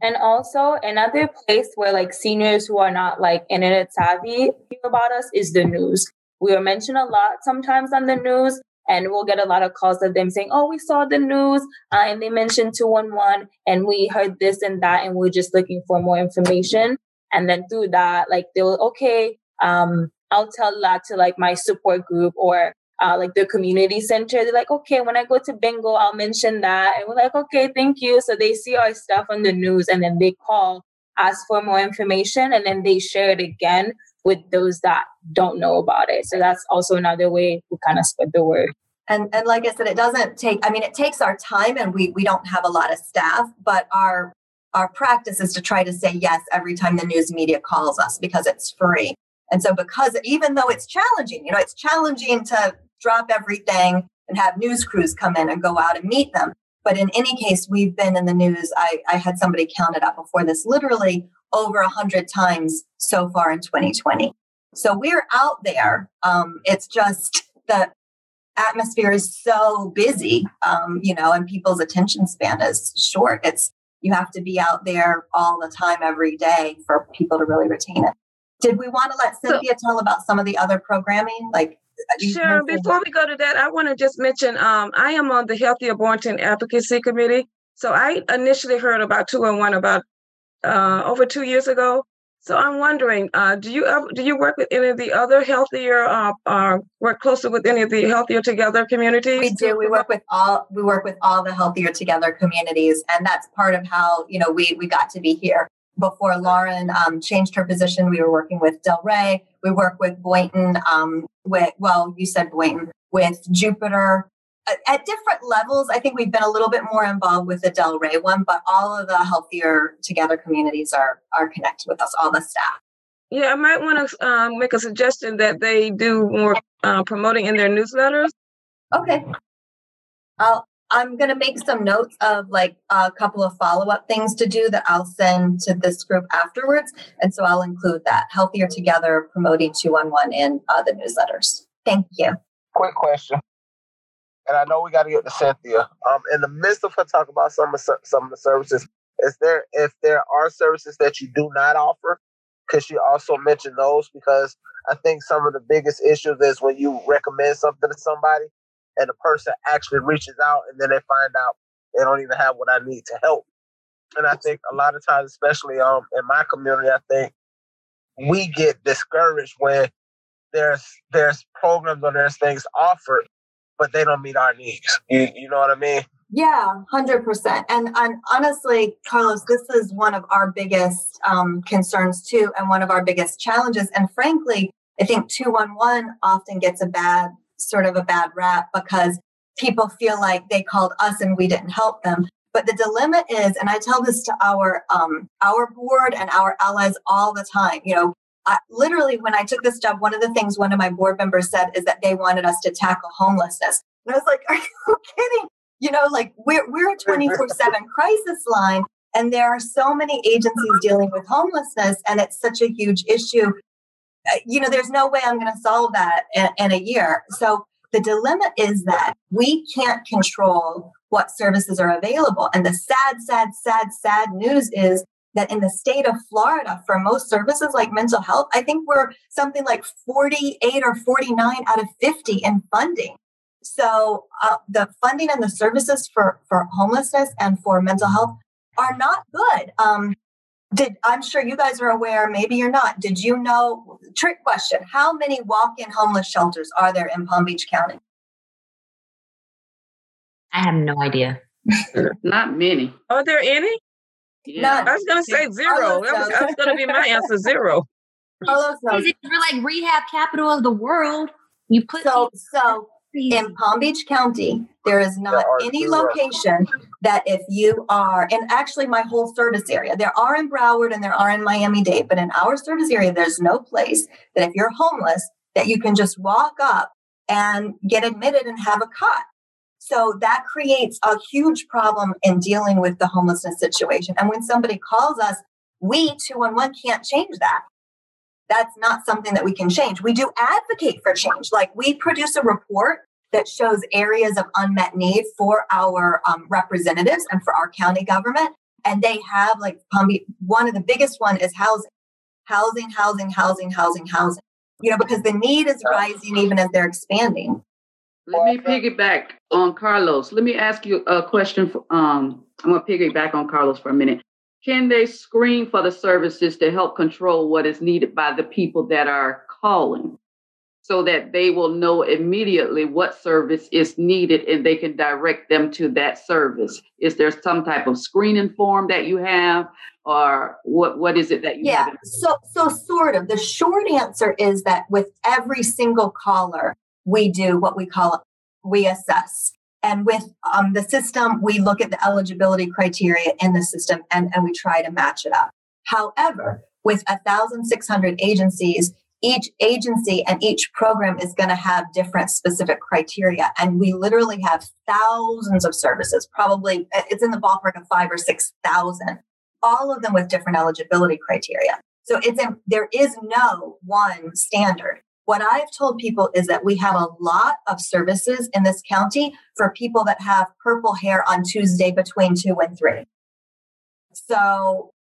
And also another place where like seniors who are not like internet savvy feel about us is the news. We are mentioned a lot sometimes on the news, and we'll get a lot of calls of them saying, "Oh, we saw the news, uh, and they mentioned two one one, and we heard this and that, and we're just looking for more information." And then through that, like they'll okay, um, I'll tell that to like my support group or uh, like the community center. They're like, okay, when I go to bingo, I'll mention that. And we're like, okay, thank you. So they see our stuff on the news and then they call, ask for more information, and then they share it again with those that don't know about it. So that's also another way we kind of spread the word. And, and like I said, it doesn't take, I mean, it takes our time and we, we don't have a lot of staff, but our, our practice is to try to say yes every time the news media calls us because it's free. And so because even though it's challenging, you know, it's challenging to drop everything and have news crews come in and go out and meet them. But in any case, we've been in the news. I, I had somebody count it up before this, literally over a hundred times so far in 2020. So we're out there. Um, it's just the atmosphere is so busy, um, you know, and people's attention span is short. It's you have to be out there all the time, every day, for people to really retain it. Did we want to let Cynthia so, tell about some of the other programming, like Sure. Before we go to that, I want to just mention um, I am on the Healthier Boynton Advocacy Committee. So I initially heard about 211 about uh, over two years ago. So I'm wondering, uh, do you ever, do you work with any of the other healthier, uh, uh, work closer with any of the healthier together communities? We do. We work with all. We work with all the healthier together communities, and that's part of how you know we we got to be here before Lauren um, changed her position, we were working with Delray. We work with Boynton. Um, with well, you said Boynton with Jupiter. At, different levels, I think we've been a little bit more involved with the Delray one, but all of the healthier together communities are are connected with us, all the staff. Yeah, I might want to um, make a suggestion that they do more uh, promoting in their newsletters. Okay. I'll I'm going to make some notes of like a couple of follow up things to do that I'll send to this group afterwards. And so I'll include that Healthier Together promoting 211 in uh, the newsletters. Thank you. Quick question. And I know we got to get to Cynthia. Um, in the midst of her talk about some of some of the services, is there if there are services that you do not offer, could she also mention those? Because I think some of the biggest issues is when you recommend something to somebody and the person actually reaches out and then they find out they don't even have what I need to help. And I think a lot of times, especially um in my community, I think we get discouraged when there's there's programs or there's things offered, but they don't meet our needs. You you know what I mean? Yeah, hundred percent. And and honestly, Carlos, this is one of our biggest um, concerns too, and one of our biggest challenges. And frankly, I think two one one often gets a bad sort of a bad rap because people feel like they called us and we didn't help them. But the dilemma is, and I tell this to our um, our board and our allies all the time. You know, I, literally when I took this job, one of the things one of my board members said is that they wanted us to tackle homelessness. And I was like, "Are you kidding?" You know, like we're we're a twenty four seven crisis line, and there are so many agencies dealing with homelessness, and it's such a huge issue. Uh, you know, there's no way I'm going to solve that in, in a year. So the dilemma is that we can't control what services are available. And the sad, sad, sad, sad news is that in the state of Florida, for most services like mental health, I think we're something like 48 or 49 out of 50 in funding. So uh, the funding and the services for, for homelessness and for mental health are not good. Um, did I'm sure you guys are aware, maybe you're not. Did you know? Trick question: How many walk-in homeless shelters are there in Palm Beach County? I have no idea. Not many. Are there any? Yeah. I was going to say zero. That was, that was going to be my answer zero. Carlos knows. We're like rehab capital of the world. You put So, so in Palm Beach County, there is not are any zero. location that if you are, and actually my whole service area, there are in Broward and there are in Miami Dade, but in our service area, there's no place that if you're homeless, that you can just walk up and get admitted and have a cot. So that creates a huge problem in dealing with the homelessness situation. And when somebody calls us, we 211 can't change that. That's not something that we can change. We do advocate for change. Like we produce a report that shows areas of unmet need for our um, representatives and for our county government. And they have like one of the biggest one is housing, housing, housing, housing, housing, housing. You know, because the need is rising even as they're expanding. Let me piggyback on Carlos. Let me ask you a question. For, um, I'm going to piggyback on Carlos for a minute. Can they screen for the services to help control what is needed by the people that are calling so that they will know immediately what service is needed and they can direct them to that service? Is there some type of screening form that you have or what, what is it that you Yeah. have? So so sort of. The short answer is that with every single caller, we do what we call we assess. And with um, the system, we look at the eligibility criteria in the system and, and we try to match it up. However, with 1,600 agencies, each agency and each program is going to have different specific criteria. And we literally have thousands of services, probably it's in the ballpark of five or 6,000, all of them with different eligibility criteria. So it's in, there is no one standard. What I've told people is that we have a lot of services in this county for people that have purple hair on Tuesday between two and three. So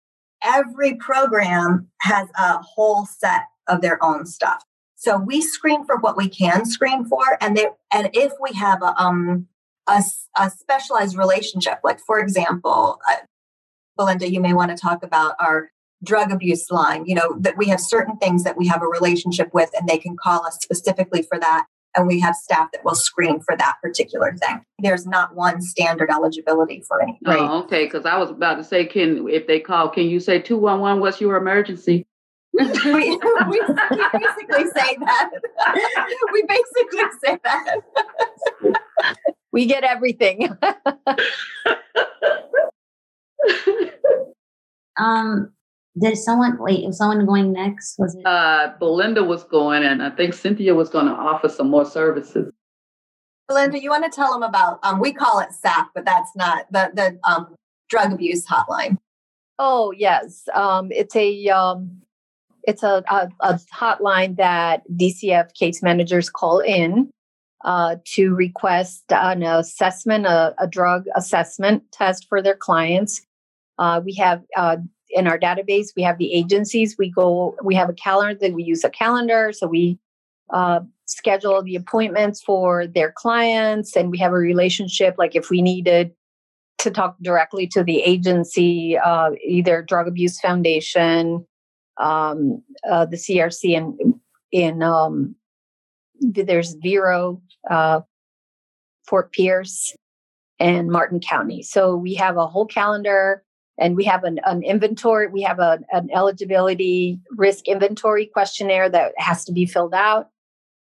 every program has a whole set of their own stuff. So we screen for what we can screen for, and they, and if we have a um a, a specialized relationship, like for example, uh, Belinda, you may want to talk about our drug abuse line. You know that we have certain things that we have a relationship with, and they can call us specifically for that. And we have staff that will screen for that particular thing. There's not one standard eligibility for any. Oh, okay. Because I was about to say, can if they call, can you say two one one? What's your emergency? we, we, we basically say that. we basically say that. We get everything. Um, did someone wait? Was someone going next? Was it? Uh, Belinda was going, and I think Cynthia was going to offer some more services. Belinda, you want to tell them about? Um, we call it SAP, but that's not the the um, drug abuse hotline. Oh yes, um, it's a um, it's a, a, a hotline that DCF case managers call in uh, to request an assessment, a, a drug assessment test for their clients. Uh, we have uh, in our database, we have the agencies. We go, we have a calendar that we use a calendar, so we uh, schedule the appointments for their clients, and we have a relationship. Like if we needed to talk directly to the agency, uh, either Drug Abuse Foundation, um, uh, the CRC, and in um, there's Vero, uh, Fort Pierce, and Martin County. So we have a whole calendar and we have an, an inventory we have a, an eligibility risk inventory questionnaire that has to be filled out.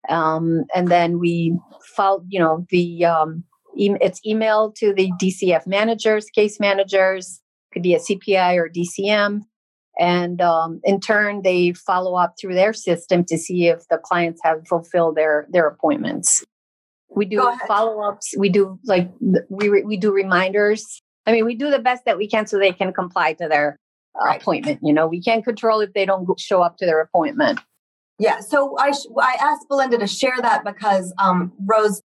Um, and then we follow you know the um, e- it's emailed to the dcf managers case managers could be a cpi or dcm and um, in turn they follow up through their system to see if the clients have fulfilled their their appointments. We do follow-ups we do like we we do reminders I mean, we do the best that we can so they can comply to their uh, right. appointment. You know, we can't control if they don't show up to their appointment. Yeah. So I sh- I asked Belinda to share that because um, Rose,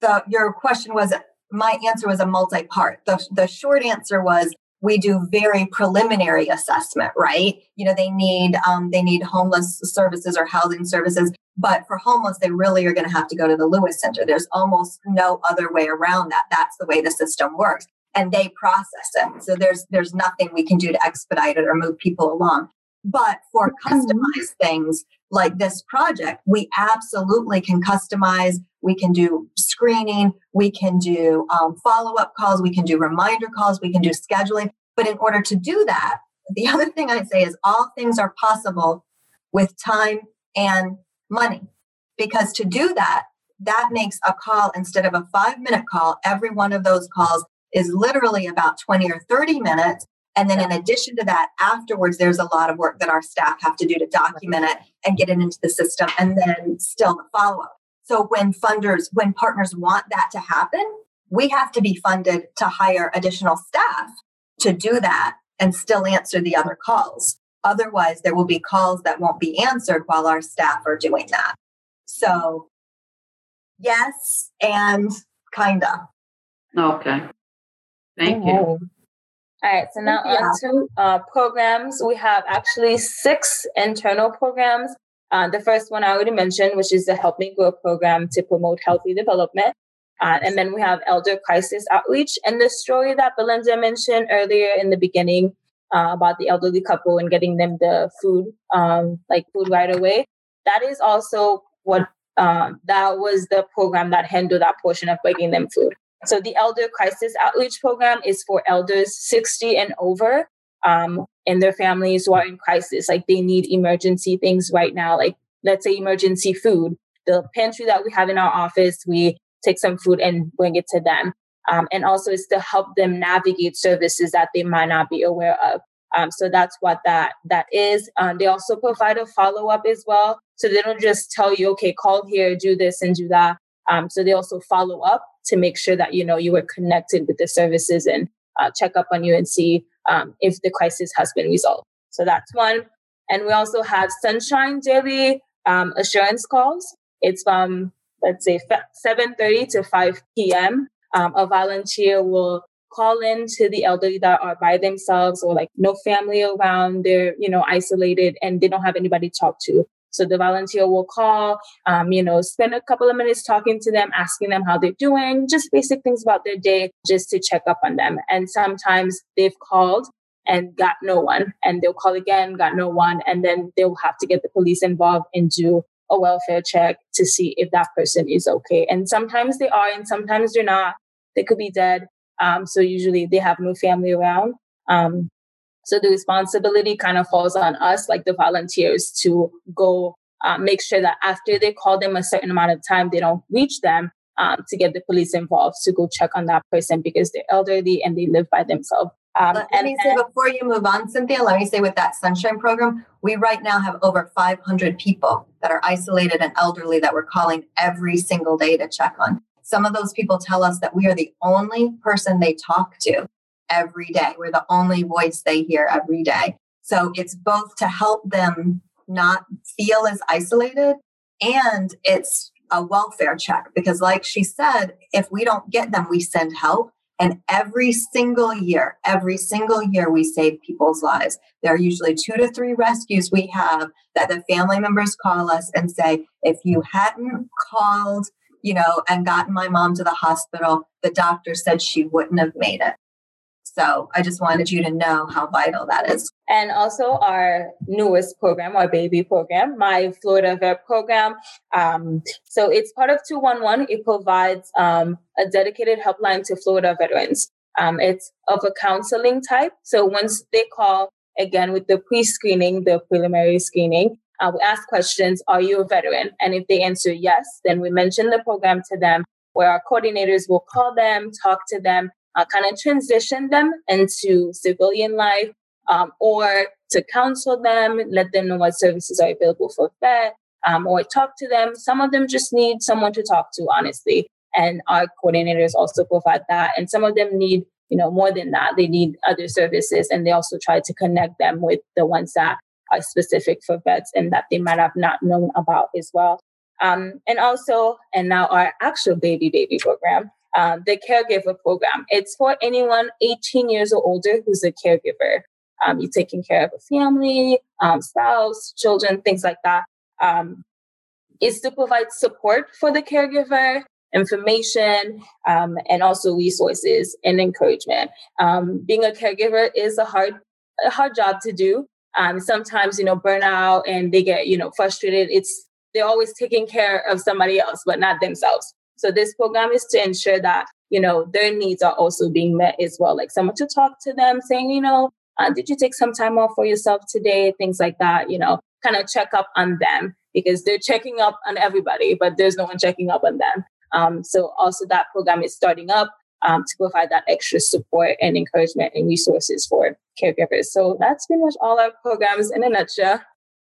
the your question was my answer was a multi-part. The the short answer was we do very preliminary assessment, right? You know, they need um, they need homeless services or housing services, but for homeless, they really are going to have to go to the Lewis Center. There's almost no other way around that. That's the way the system works and they process it. So there's there's nothing we can do to expedite it or move people along. But for mm-hmm. customized things like this project, we absolutely can customize. We can do screening. We can do um, follow up calls. We can do reminder calls. We can do scheduling. But in order to do that, the other thing I say is all things are possible with time and money. Because to do that, that makes a call instead of a five minute call, every one of those calls is literally about 20 or 30 minutes. And then in addition to that, afterwards, there's a lot of work that our staff have to do to document it and get it into the system and then still the follow up. So when funders, when partners want that to happen, we have to be funded to hire additional staff to do that and still answer the other calls. Otherwise, there will be calls that won't be answered while our staff are doing that. So, yes, and kinda. Okay. Thank you. All right, so now yeah. on to uh, programs. We have actually six internal programs. Uh, the first one I already mentioned, which is the Help Me Grow program to promote healthy development. Uh, and then we have elder crisis outreach. And the story that Belinda mentioned earlier in the beginning uh, about the elderly couple and getting them the food, um, like food right away, that is also what um, that was the program that handled that portion of bringing them food. So the Elder Crisis Outreach Program is for elders 60 and over um, and their families who are in crisis. Like they need emergency things right now, like let's say emergency food. The pantry that we have in our office, we take some food and bring it to them. Um, and also it's to help them navigate services that they might not be aware of. Um, so that's what that that is. Um, they also provide a follow up as well, so they don't just tell you, okay, call here, do this, and do that. Um, so they also follow up to make sure that you know you were connected with the services and uh, check up on you and see um, if the crisis has been resolved. So that's one. And we also have Sunshine Daily um, assurance calls. It's from let's say 7:30 to 5 p.m. Um, a volunteer will call in to the elderly that are by themselves or like no family around. They're you know isolated and they don't have anybody to talk to. So the volunteer will call, um, you know, spend a couple of minutes talking to them, asking them how they're doing, just basic things about their day, just to check up on them. And sometimes they've called and got no one, and they'll call again, got no one, and then they'll have to get the police involved and do a welfare check to see if that person is okay. And sometimes they are, and sometimes they're not. They could be dead. Um, so usually they have no family around. Um, so the responsibility kind of falls on us, like the volunteers, to go uh, make sure that after they call them a certain amount of time, they don't reach them um, to get the police involved to go check on that person because they're elderly and they live by themselves. Um, let, and, me say and, before you move on, Cynthia, let me say with that Sunshine program, we right now have over 500 people that are isolated and elderly that we're calling every single day to check on. Some of those people tell us that we are the only person they talk to every day. We're the only voice they hear every day. So it's both to help them not feel as isolated and it's a welfare check because, like she said, if we don't get them, we send help. And every single year, every single year, we save people's lives. There are usually two to three rescues we have that the family members call us and say, if you hadn't called, you know, and gotten my mom to the hospital, the doctor said she wouldn't have made it. So I just wanted you to know how vital that is. And also our newest program, our baby program, my Florida Vet program. Um, so it's part of 211. It provides um, a dedicated helpline to Florida veterans. Um, it's of a counseling type. So once they call, again, with the pre screening, the preliminary screening, uh, we ask questions Are you a veteran? And if they answer yes, then we mention the program to them where our coordinators will call them, talk to them, uh, kind of transition them into civilian life um, or to counsel them, let them know what services are available for vet, um, or talk to them. Some of them just need someone to talk to, honestly. And our coordinators also provide that. And some of them need, you know, more than that. They need other services, and they also try to connect them with the ones that are specific for vets and that they might have not known about as well. Um, and also, and now our actual baby baby program, um, the caregiver program. It's for anyone 18 years or older who's a caregiver. Um, you're taking care of a family, um, spouse, children, things like that. Um, is to provide support for the caregiver, information, um, and also resources and encouragement. Um, being a caregiver is a hard, a hard job to do. Sometimes, you know, burnout and they get, you know, frustrated. It's they're always taking care of somebody else, but not themselves. So this program is to ensure that, you know, their needs are also being met as well. Like someone to talk to them saying, you know, uh, did you take some time off for yourself today? Things like that, you know, kind of check up on them because they're checking up on everybody, but there's no one checking up on them. Um, so also that program is starting up um, to provide that extra support and encouragement and resources for caregivers. So that's pretty much all our programs in a nutshell.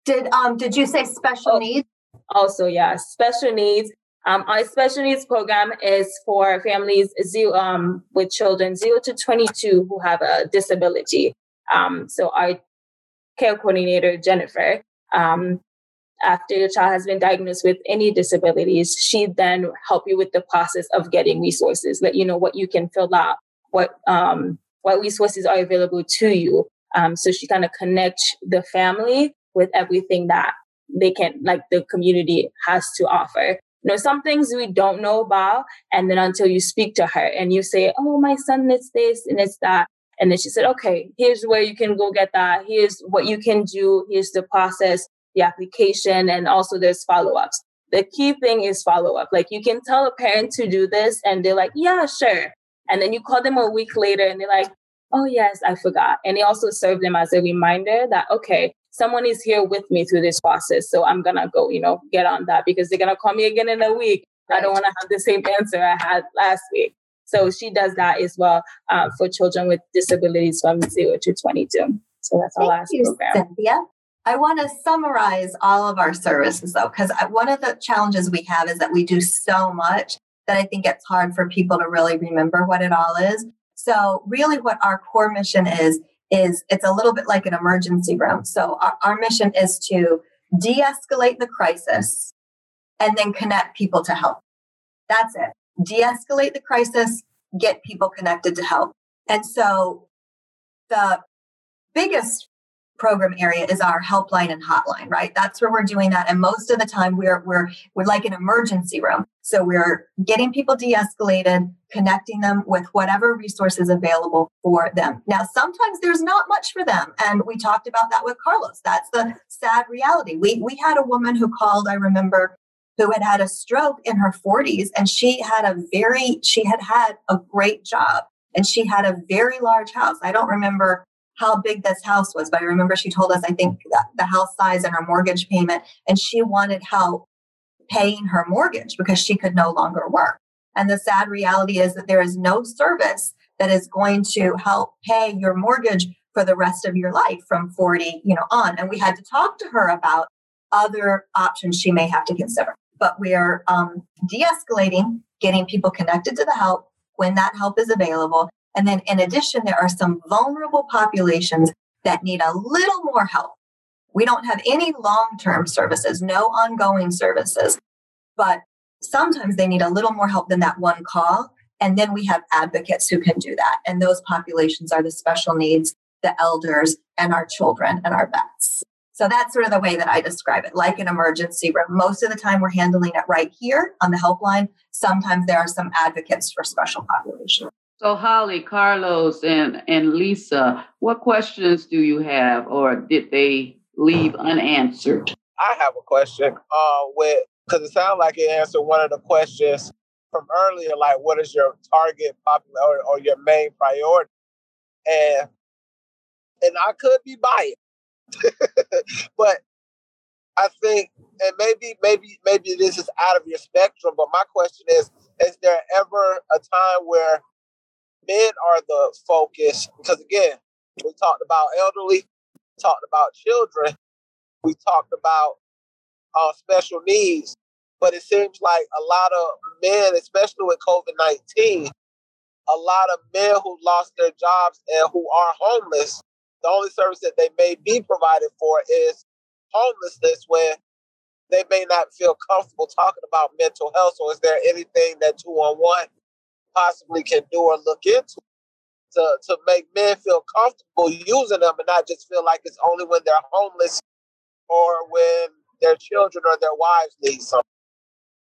Did um did you say special oh, needs? Also, yeah, special needs. Um, our special needs program is for families zero, um, with children 0 to 22 who have a disability. Um, so our care coordinator, Jennifer, um, after your child has been diagnosed with any disabilities, she then help you with the process of getting resources, let you know what you can fill out, what um, what resources are available to you. Um, so she kind of connects the family with everything that they can, like the community has to offer you know, some things we don't know about. And then until you speak to her and you say, Oh, my son needs this and it's that. And then she said, Okay, here's where you can go get that. Here's what you can do. Here's the process, the application, and also there's follow ups. The key thing is follow up. Like you can tell a parent to do this and they're like, Yeah, sure. And then you call them a week later and they're like, Oh, yes, I forgot. And they also serve them as a reminder that, okay, someone is here with me through this process. So I'm gonna go, you know, get on that because they're gonna call me again in a week. Right. I don't want to have the same answer I had last week. So she does that as well uh, for children with disabilities from zero to 22. So that's our Thank last you, program. Cynthia. I want to summarize all of our services though, because one of the challenges we have is that we do so much that I think it's hard for people to really remember what it all is. So, really, what our core mission is is it's a little bit like an emergency room. So our, our mission is to de-escalate the crisis and then connect people to help. That's it. De-escalate the crisis, get people connected to help. And so the biggest program area is our helpline and hotline, right? That's where we're doing that. And most of the time we're we're we're like an emergency room. So we're getting people de-escalated, connecting them with whatever resources available for them. Now, sometimes there's not much for them. And we talked about that with Carlos. That's the sad reality. We we had a woman who called, I remember, who had had a stroke in her 40s and she had a very she had had a great job and she had a very large house. I don't remember how big this house was, but I remember she told us, I think, the house size and her mortgage payment, and she wanted help paying her mortgage because she could no longer work. And the sad reality is that there is no service that is going to help pay your mortgage for the rest of your life from 40, you know, on. And we had to talk to her about other options she may have to consider. But we are um, de-escalating, getting people connected to the help when that help is available, and then in addition, there are some vulnerable populations that need a little more help. We don't have any long term services, no ongoing services, but sometimes they need a little more help than that one call. And then we have advocates who can do that. And those populations are the special needs, the elders, and our children and our vets. So that's sort of the way that I describe it, like an emergency room. Most of the time, we're handling it right here on the helpline. Sometimes there are some advocates for special populations. So Holly, Carlos, and and Lisa, what questions do you have, or did they leave unanswered? I have a question. Uh, with because it sounds like it answered one of the questions from earlier, like what is your target popular or, or your main priority? And and I could be biased, but I think, and maybe maybe maybe this is out of your spectrum. But my question is: Is there ever a time where men are the focus? Because again, we talked about elderly, talked about children, we talked about uh, special needs, but it seems like a lot of men, especially with COVID 19, a lot of men who lost their jobs and who are homeless, the only service that they may be provided for is homelessness where they may not feel comfortable talking about mental health. So, is there anything that 211 possibly can do or look into to, to make men feel comfortable using them and not just feel like it's only when they're homeless or when their children or their wives need something?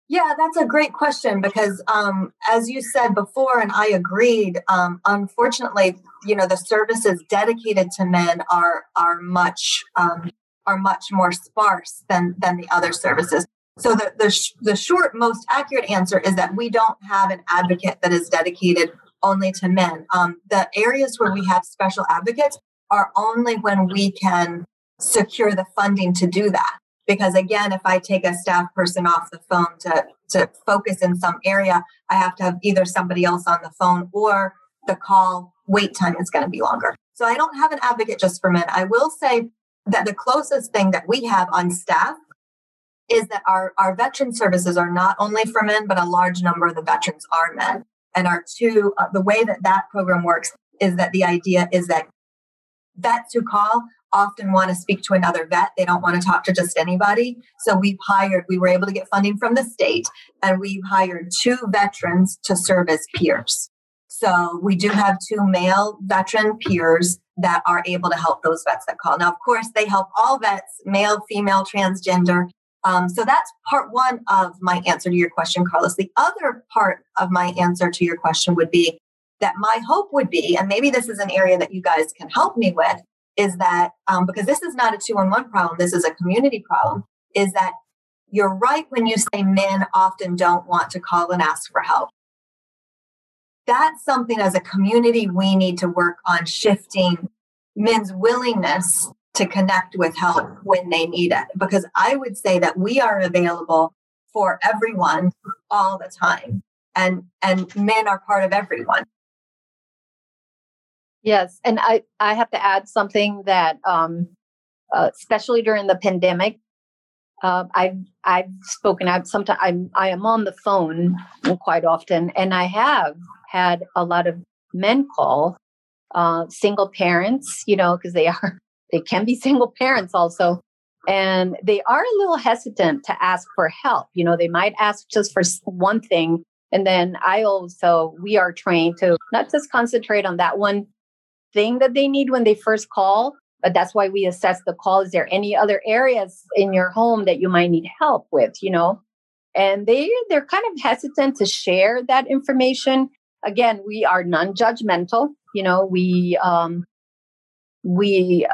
Yeah, that's a great question because, um, as you said before, and I agreed. Um, unfortunately, you know, the services dedicated to men are are much um, are much more sparse than than the other services. So the the, sh- the short, most accurate answer is that we don't have an advocate that is dedicated only to men. Um, the areas where we have special advocates are only when we can secure the funding to do that. Because again, if I take a staff person off the phone to, to focus in some area, I have to have either somebody else on the phone or the call wait time is going to be longer. So I don't have an advocate just for men. I will say that the closest thing that we have on staff is that our, our veteran services are not only for men, but a large number of the veterans are men. And our two, uh, the way that that program works is that the idea is that vets who call often want to speak to another vet. They don't want to talk to just anybody. So we've hired, we were able to get funding from the state, and we've hired two veterans to serve as peers. So we do have two male veteran peers that are able to help those vets that call. Now, of course, they help all vets, male, female, transgender. Um, so that's part one of my answer to your question, Carlos. The other part of my answer to your question would be that my hope would be, and maybe this is an area that you guys can help me with, is that um, because this is not a two on one problem, this is a community problem, is that you're right when you say men often don't want to call and ask for help. That's something as a community we need to work on shifting men's willingness to connect with help when they need it. Because I would say that we are available for everyone all the time. And and men are part of everyone. Yes, and I I have to add something that um, uh, especially during the pandemic, uh, I've I've spoken. I've sometimes I'm I am on the phone quite often, and I have had a lot of men call, uh, single parents, you know, because they are they can be single parents also, and they are a little hesitant to ask for help. You know, they might ask just for one thing, and then I also we are trained to not just concentrate on that one thing that they need when they first call. But that's why we assess the call. Is there any other areas in your home that you might need help with? You know, and they they're kind of hesitant to share that information. Again, we are non-judgmental. You know, we um, we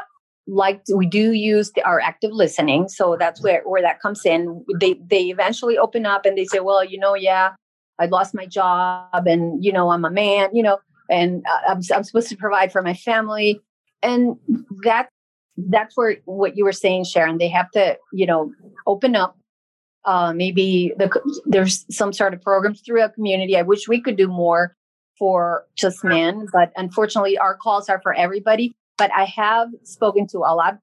like we do use the, our active listening. So that's where where that comes in. They they eventually open up and they say well you know yeah i lost my job and you know i'm a man you know and I'm, I'm supposed to provide for my family. And that that's where what you were saying sharon they have to you know open up. Uh, maybe the, there's some sort of programs through a community. I wish we could do more for just men but unfortunately our calls are for everybody but i have spoken to a lot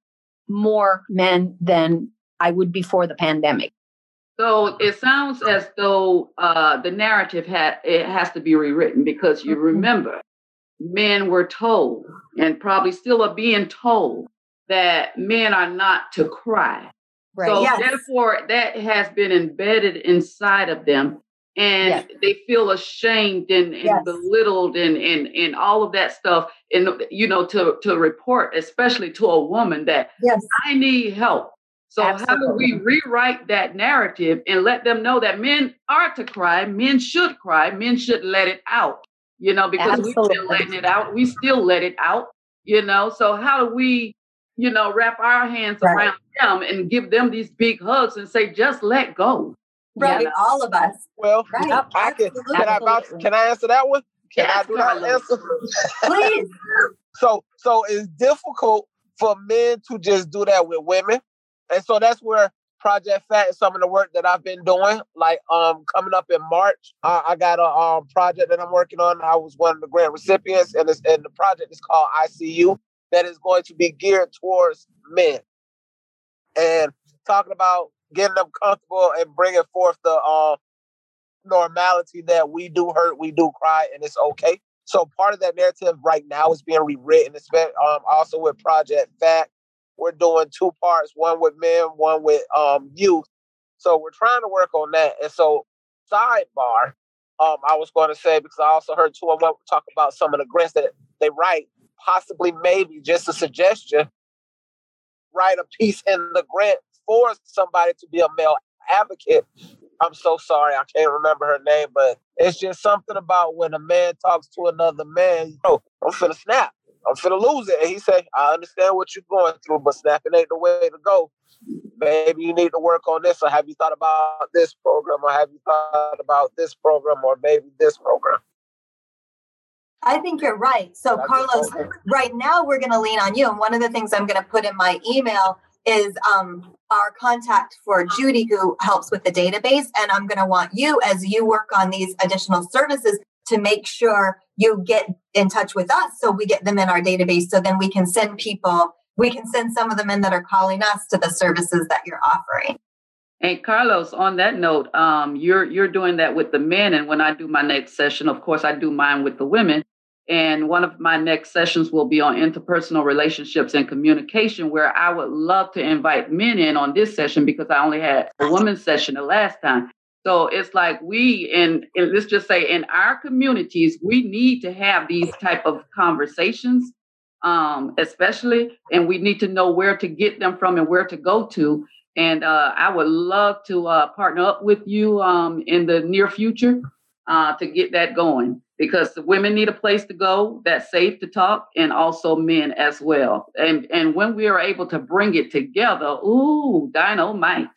more men than i would before the pandemic so it sounds as though uh, the narrative had it has to be rewritten because you mm-hmm. remember men were told and probably still are being told that men are not to cry. Right. So yes. therefore that has been embedded inside of them and yes. they feel ashamed and, and yes. belittled and, and and all of that stuff and you know to to report especially to a woman that yes. I need help so Absolutely. how do we rewrite that narrative and let them know that men are to cry, men should cry, men should let it out. you know, because we've been letting it out. We still let it out, you know. So how do we, you know, wrap our hands right. around them and give them these big hugs and say, just let go? Right, know? all of us. Well, right. I can. Can I, can I answer that one? Can yes, I do that answer? Please. so, so it's difficult for men to just do that with women, and so that's where Project Fact is some of the work that I've been doing. Like um coming up in March, uh, I got a um project that I'm working on. I was one of the grant recipients, and it's and the project is called ICU. That is going to be geared towards men, and talking about getting them comfortable and bringing forth the uh, normality that we do hurt, we do cry, and it's okay. So part of that narrative right now is being rewritten. It's been um, also with Project Fact. we're doing two parts, one with men, one with um, youth. So we're trying to work on that. And so sidebar, um, I was going to say because I also heard two of them talk about some of the grants that they write. Possibly, maybe just a suggestion. Write a piece in the grant for somebody to be a male advocate. I'm so sorry, I can't remember her name, but it's just something about when a man talks to another man. Oh, I'm finna snap. I'm finna lose it. And he said, I understand what you're going through, but snapping ain't the way to go. Maybe you need to work on this, or have you thought about this program, or have you thought about this program, or maybe this program? I think you're right. So, Carlos, right now we're going to lean on you. And one of the things I'm going to put in my email is um, our contact for Judy, who helps with the database. And I'm going to want you, as you work on these additional services, to make sure you get in touch with us so we get them in our database so then we can send people we can send some of the men that are calling us to the services that you're offering and Carlos, on that note, um, you're you're doing that with the men, and when I do my next session, of course, I do mine with the women. And one of my next sessions will be on interpersonal relationships and communication, where I would love to invite men in on this session because I only had a women's session the last time. So it's like we and let's just say in our communities, we need to have these type of conversations, um, especially, and we need to know where to get them from and where to go to. And uh, I would love to uh, partner up with you um, in the near future uh, to get that going because the women need a place to go that's safe to talk, and also men as well. And and when we are able to bring it together, ooh, dynamite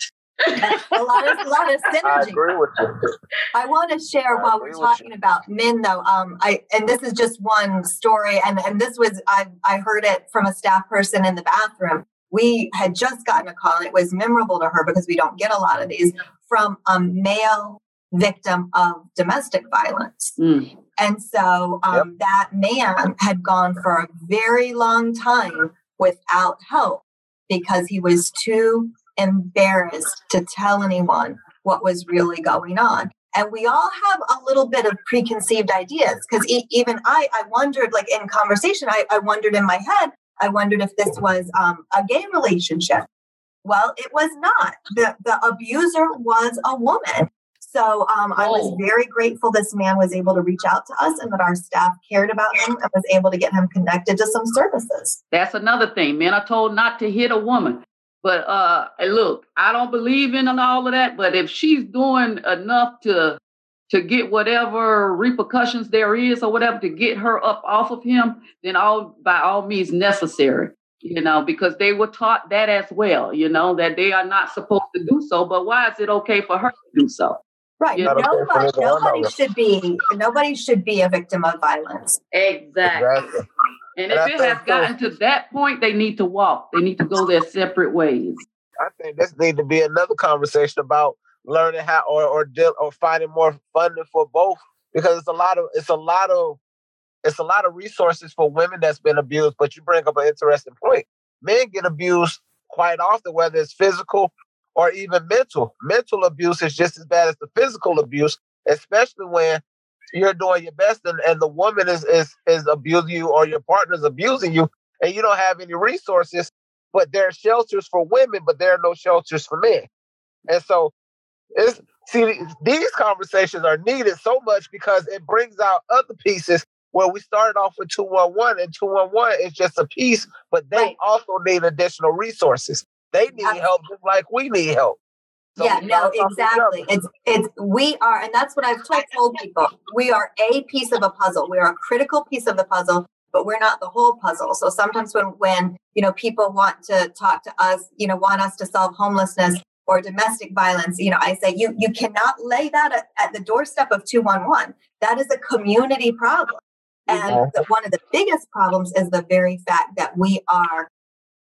a lot of a lot of synergy. I agree with you. I want to share I while we're talking about men, though. Um, I and this is just one story, and and this was I I heard it from a staff person in the bathroom. We had just gotten a call, and it was memorable to her because we don't get a lot of these from a male victim of domestic violence. Mm. And so um, yep. that man had gone for a very long time without help because he was too embarrassed to tell anyone what was really going on. And we all have a little bit of preconceived ideas because e- even I, I wondered, like in conversation, I, I wondered in my head, I wondered if this was um, a gay relationship. Well, it was not. The, the abuser was a woman. So um, I was very grateful this man was able to reach out to us and that our staff cared about him and was able to get him connected to some services. That's another thing. Men are told not to hit a woman. But uh, look, I don't believe in all of that. But if she's doing enough to to get whatever repercussions there is or whatever to get her up off of him, then all by all means necessary. You know, because they were taught that as well. You know that they are not supposed to do so. But why is it okay for her to do so? Right. Nobody, nobody should be nobody should be a victim of violence. Exactly. exactly. And, if it has gotten to that point, they need to walk. They need to go their separate ways. I think this need to be another conversation about learning how or or deal, or finding more funding for both because it's a lot of it's a lot of it's a lot of resources for women that's been abused. But you bring up an interesting point. Men get abused quite often, whether it's physical or even mental. Mental abuse is just as bad as the physical abuse, especially when you're doing your best and, and the woman is, is is abusing you or your partner's abusing you and you don't have any resources but there are shelters for women but there are no shelters for men and so it's see these conversations are needed so much because it brings out other pieces where we started off with 211 and 211 is just a piece but they right. also need additional resources they need help just like we need help So yeah, no, bounce off each exactly. It's it's we are, and that's what I've told, told people. We are a piece of a puzzle. We are a critical piece of the puzzle, but we're not the whole puzzle. So sometimes when when you know people want to talk to us, you know, want us to solve homelessness or domestic violence, you know, I say you you cannot lay that at, at the doorstep of two one one. That is a community problem. And Mhm. the, one of the biggest problems is the very fact that we are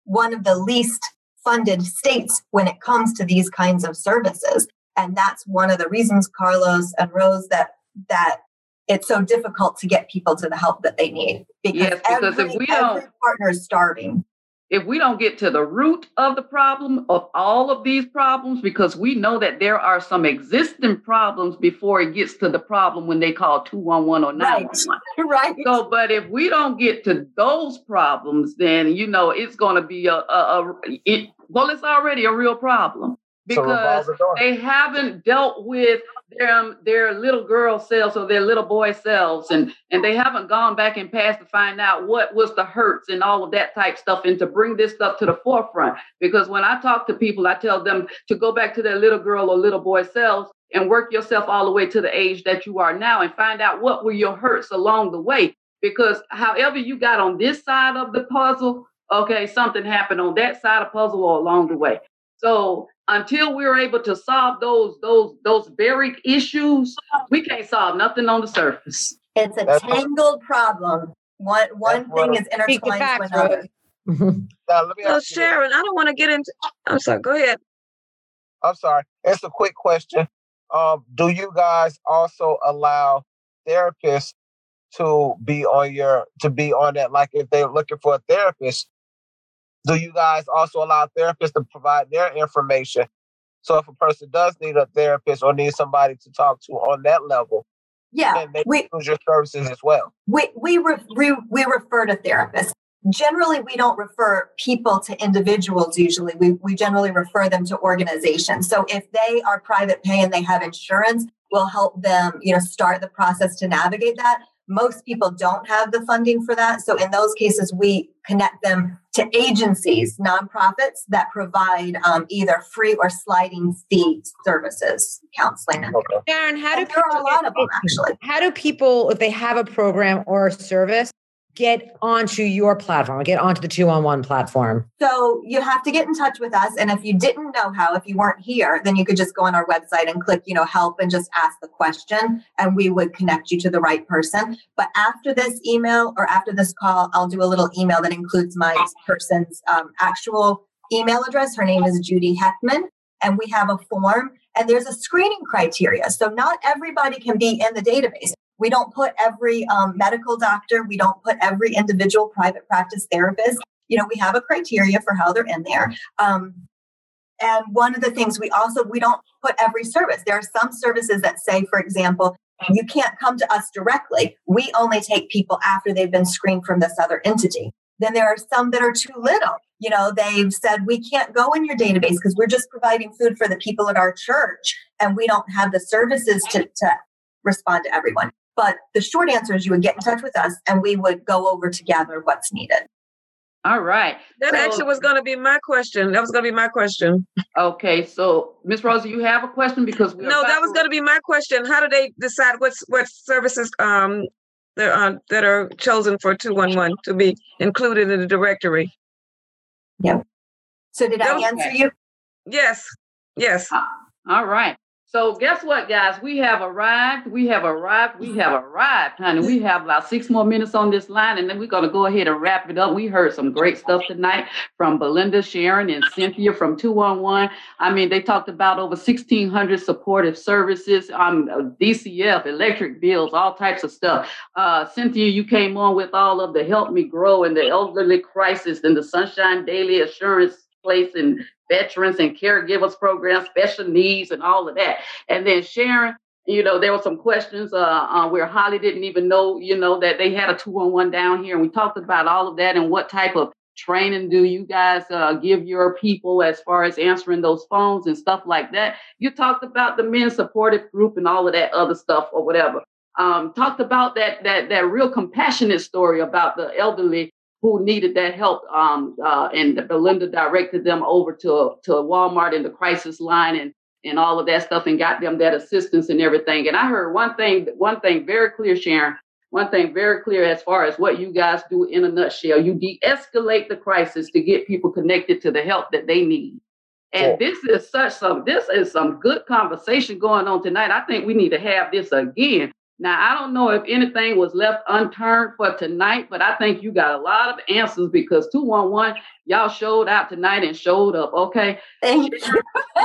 one of the least funded states when it comes to these kinds of services. And that's one of the reasons, Carlos and Rose, that that it's so difficult to get people to the help that they need because, Yes, because if every, we every don't- partner is starving. If we don't get to the root of the problem of all of these problems, because we know that there are some existing problems before it gets to the problem when they call 211 or 911. Right. right. So, but if we don't get to those problems, then you know it's going to be a, a, a it, well, it's already a real problem because they haven't dealt with their their little girl selves or their little boy selves, and and they haven't gone back in past to find out what was the hurts and all of that type stuff, and to bring this stuff to the forefront. Because when I talk to people, I tell them to go back to their little girl or little boy selves and work yourself all the way to the age that you are now, and find out what were your hurts along the way. Because however you got on this side of the puzzle, okay, something happened on that side of the puzzle or along the way. So until we're able to solve those those those buried issues, we can't solve nothing on the surface. It's a That's what- tangled problem. One one thing I'm- is intertwined with another. Now, let me So ask you. Sharon, I don't want to get into. I'm sorry. Go ahead. I'm sorry. It's a quick question. Um, do you guys also allow therapists to be on your to be on that? Like if they're looking for a therapist, do you guys also allow therapists to provide their information? So if a person does need a therapist or needs somebody to talk to on that level, Yeah, we use your services as well. we we, re, we we refer to therapists. Generally, we don't refer people to individuals. Usually, we we generally refer them to organizations. So if they are private pay and they have insurance, we'll help them, you know, start the process to navigate that. Most people don't have the funding for that. So in those cases, we connect them to agencies, nonprofits that provide um, either free or sliding fee services, counseling. Okay. Sharon, how do and there are a lot of them actually. How do people, if they have a program or a service, get onto your platform get onto the two on one platform? So you have to get in touch with us. And if you didn't know how, if you weren't here, then you could just go on our website and click, you know, help and just ask the question and we would connect you to the right person. But after this email or after this call, I'll do a little email that includes my person's um, actual email address. Her name is Judy Heckman. And we have a form and there's a screening criteria. So not everybody can be in the database. We don't put every um, medical doctor, we don't put every individual private practice therapist. You know we have a criteria for how they're in there. Um, and one of the things we also we don't put every service. There are some services that say for example you can't come to us directly. We only take people after they've been screened from this other entity. Then there are some that are too little. You know they've said we can't go in your database because we're just providing food for the people at our church and we don't have the services to, to respond to everyone but the short answer is you would get in touch with us and we would go over together what's needed All right. That So- actually was going to be my question. That was going to be my question. Okay, so Miss Rosa, you have a question because we No, that was going to be my question. How do they decide what's what services um that are that are chosen for two one one to be included in the directory? Yep. So did That i was- answer you Yes, yes. All right. So guess what, guys? We have arrived. We have arrived. We have arrived, honey. We have about six more minutes on this line, and then we're gonna go ahead and wrap it up. We heard some great stuff tonight from Belinda, Sharon, and Cynthia from 211. I mean, they talked about over 1,600 supportive services, um, DCF, electric bills, all types of stuff. Uh, Cynthia, you came on with all of the Help Me Grow and the elderly crisis and the Sunshine Daily Assurance place and veterans and caregivers program, special needs, and all of that. And then Sharon, you know, there were some questions uh, uh, where Holly didn't even know, you know, that they had a two on one down here, and we talked about all of that and what type of training do you guys uh, give your people as far as answering those phones and stuff like that. You talked about the men supportive group and all of that other stuff or whatever. Um, talked about that that that real compassionate story about the elderly who needed that help. Um, uh, and Belinda directed them over to to Walmart and the crisis line, and and all of that stuff and got them that assistance and everything. And I heard one thing, one thing very clear, Sharon. One thing very clear as far as what you guys do in a nutshell. You de-escalate the crisis to get people connected to the help that they need. And this is such some this is some good conversation going on tonight. I think we need to have this again now, I don't know if anything was left unturned for tonight, but I think you got a lot of answers because 211, y'all showed out tonight and showed up. Okay. Thank you.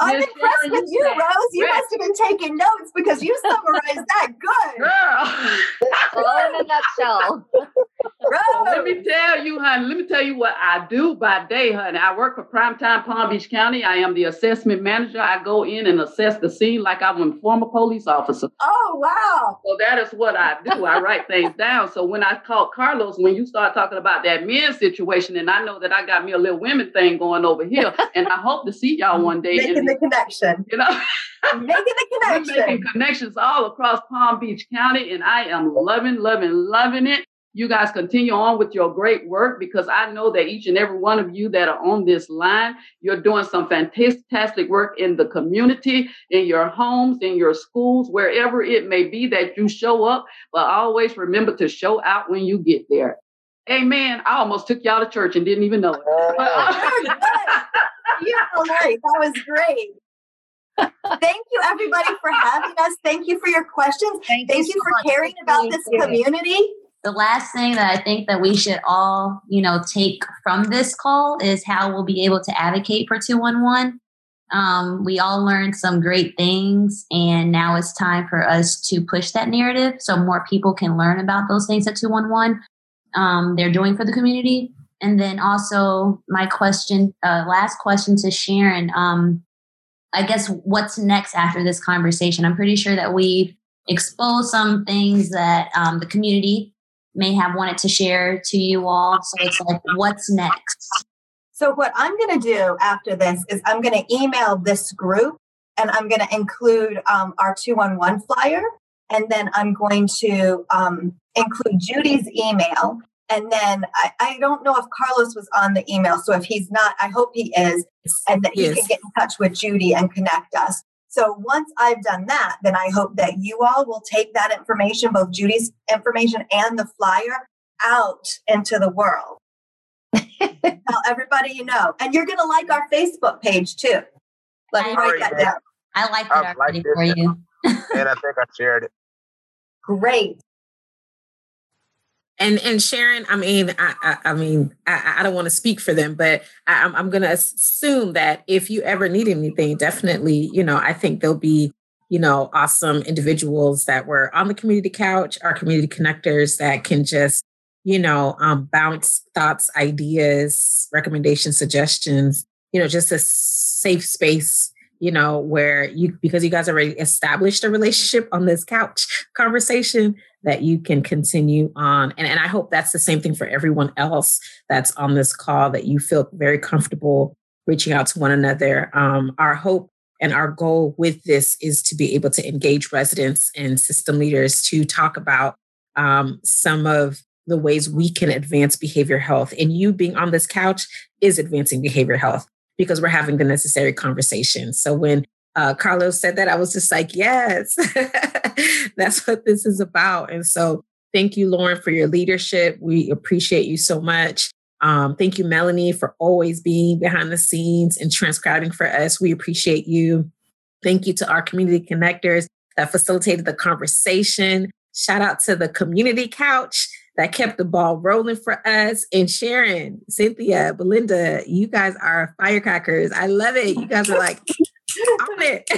I'm impressed with you, Rose. You must have been taking notes because you summarized that good. Girl. All in a nutshell. Rose. Let me tell you, honey, let me tell you what I do by day, honey. I work for Primetime Palm Beach County. I am the assessment manager. I go in and assess the scene like I'm a former police officer. Oh, wow. So that is what I do. I write things down. So when I called Carlos, when you start talking about that men situation, and I know that I got me a little women thing going over here, and I hope to see y'all one day. Making the connection. You know, making the connection. We're making connections all across Palm Beach County, and I am loving, loving, loving it. You guys continue on with your great work because I know that each and every one of you that are on this line, you're doing some fantastic work in the community, in your homes, in your schools, wherever it may be that you show up. But always remember to show out when you get there. Amen. I almost took y'all to church and didn't even know it. You're right. That was great. Thank you, everybody, for having us. Thank you for your questions. Thank, Thank you, you, for much. caring about Thank this you. community. The last thing that I think that we should all, you know, take from this call is how we'll be able to advocate for 211. Um, we all learned some great things, and now it's time for us to push that narrative so more people can learn about those things at 211 um, they're doing for the community. And then also, my question, uh, last question to Sharon. Um, I guess what's next after this conversation? I'm pretty sure that we've exposed some things that um, the community may have wanted to share to you all. So it's like, what's next? So, what I'm going to do after this is I'm going to email this group and I'm going to include um, our 211 flyer. And then I'm going to um, include Judy's email. And then I, I, don't know if Carlos was on the email. So if he's not, I hope he is, and that he yes. can get in touch with Judy and connect us. So once I've done that, then I hope that you all will take that information, both Judy's information and the flyer, out into the world. Tell everybody you know. And you're going to like our Facebook page too. Let me write that down. I like it already for you. And I think I shared it. Great and and Sharon, I mean, I, I, I mean, I, I don't want to speak for them, but I, I'm, I'm going to assume that if you ever need anything, definitely, you know, I think there'll be, you know, awesome individuals that were on the community couch, our community connectors that can just, you know, um, bounce thoughts, ideas, recommendations, suggestions, you know, just a safe space you know, where you, because you guys already established a relationship on this couch conversation, that you can continue on. And, and I hope that's the same thing for everyone else that's on this call, that you feel very comfortable reaching out to one another. Um, our hope and our goal with this is to be able to engage residents and system leaders to talk about um, some of the ways we can advance behavior health. And you being on this couch is advancing behavior health because we're having the necessary conversation. So when uh, Carlos said that, I was just like, yes, that's what this is about. And so thank you, Lauren, for your leadership. We appreciate you so much. Um, thank you, Melanie, for always being behind the scenes and transcribing for us. We appreciate you. Thank you to our community connectors that facilitated the conversation. Shout out to the community couch that kept the ball rolling for us. And Sharon, Cynthia, Belinda, you guys are firecrackers. I love it. You guys are like on it.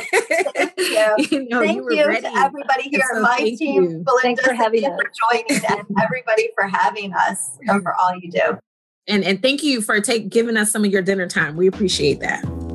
Thank you. you know, thank you, you to everybody here, so my team, you. Belinda, Thanks for having us. for joining, and everybody for having us and for all you do. And and thank you for take giving us some of your dinner time. We appreciate that.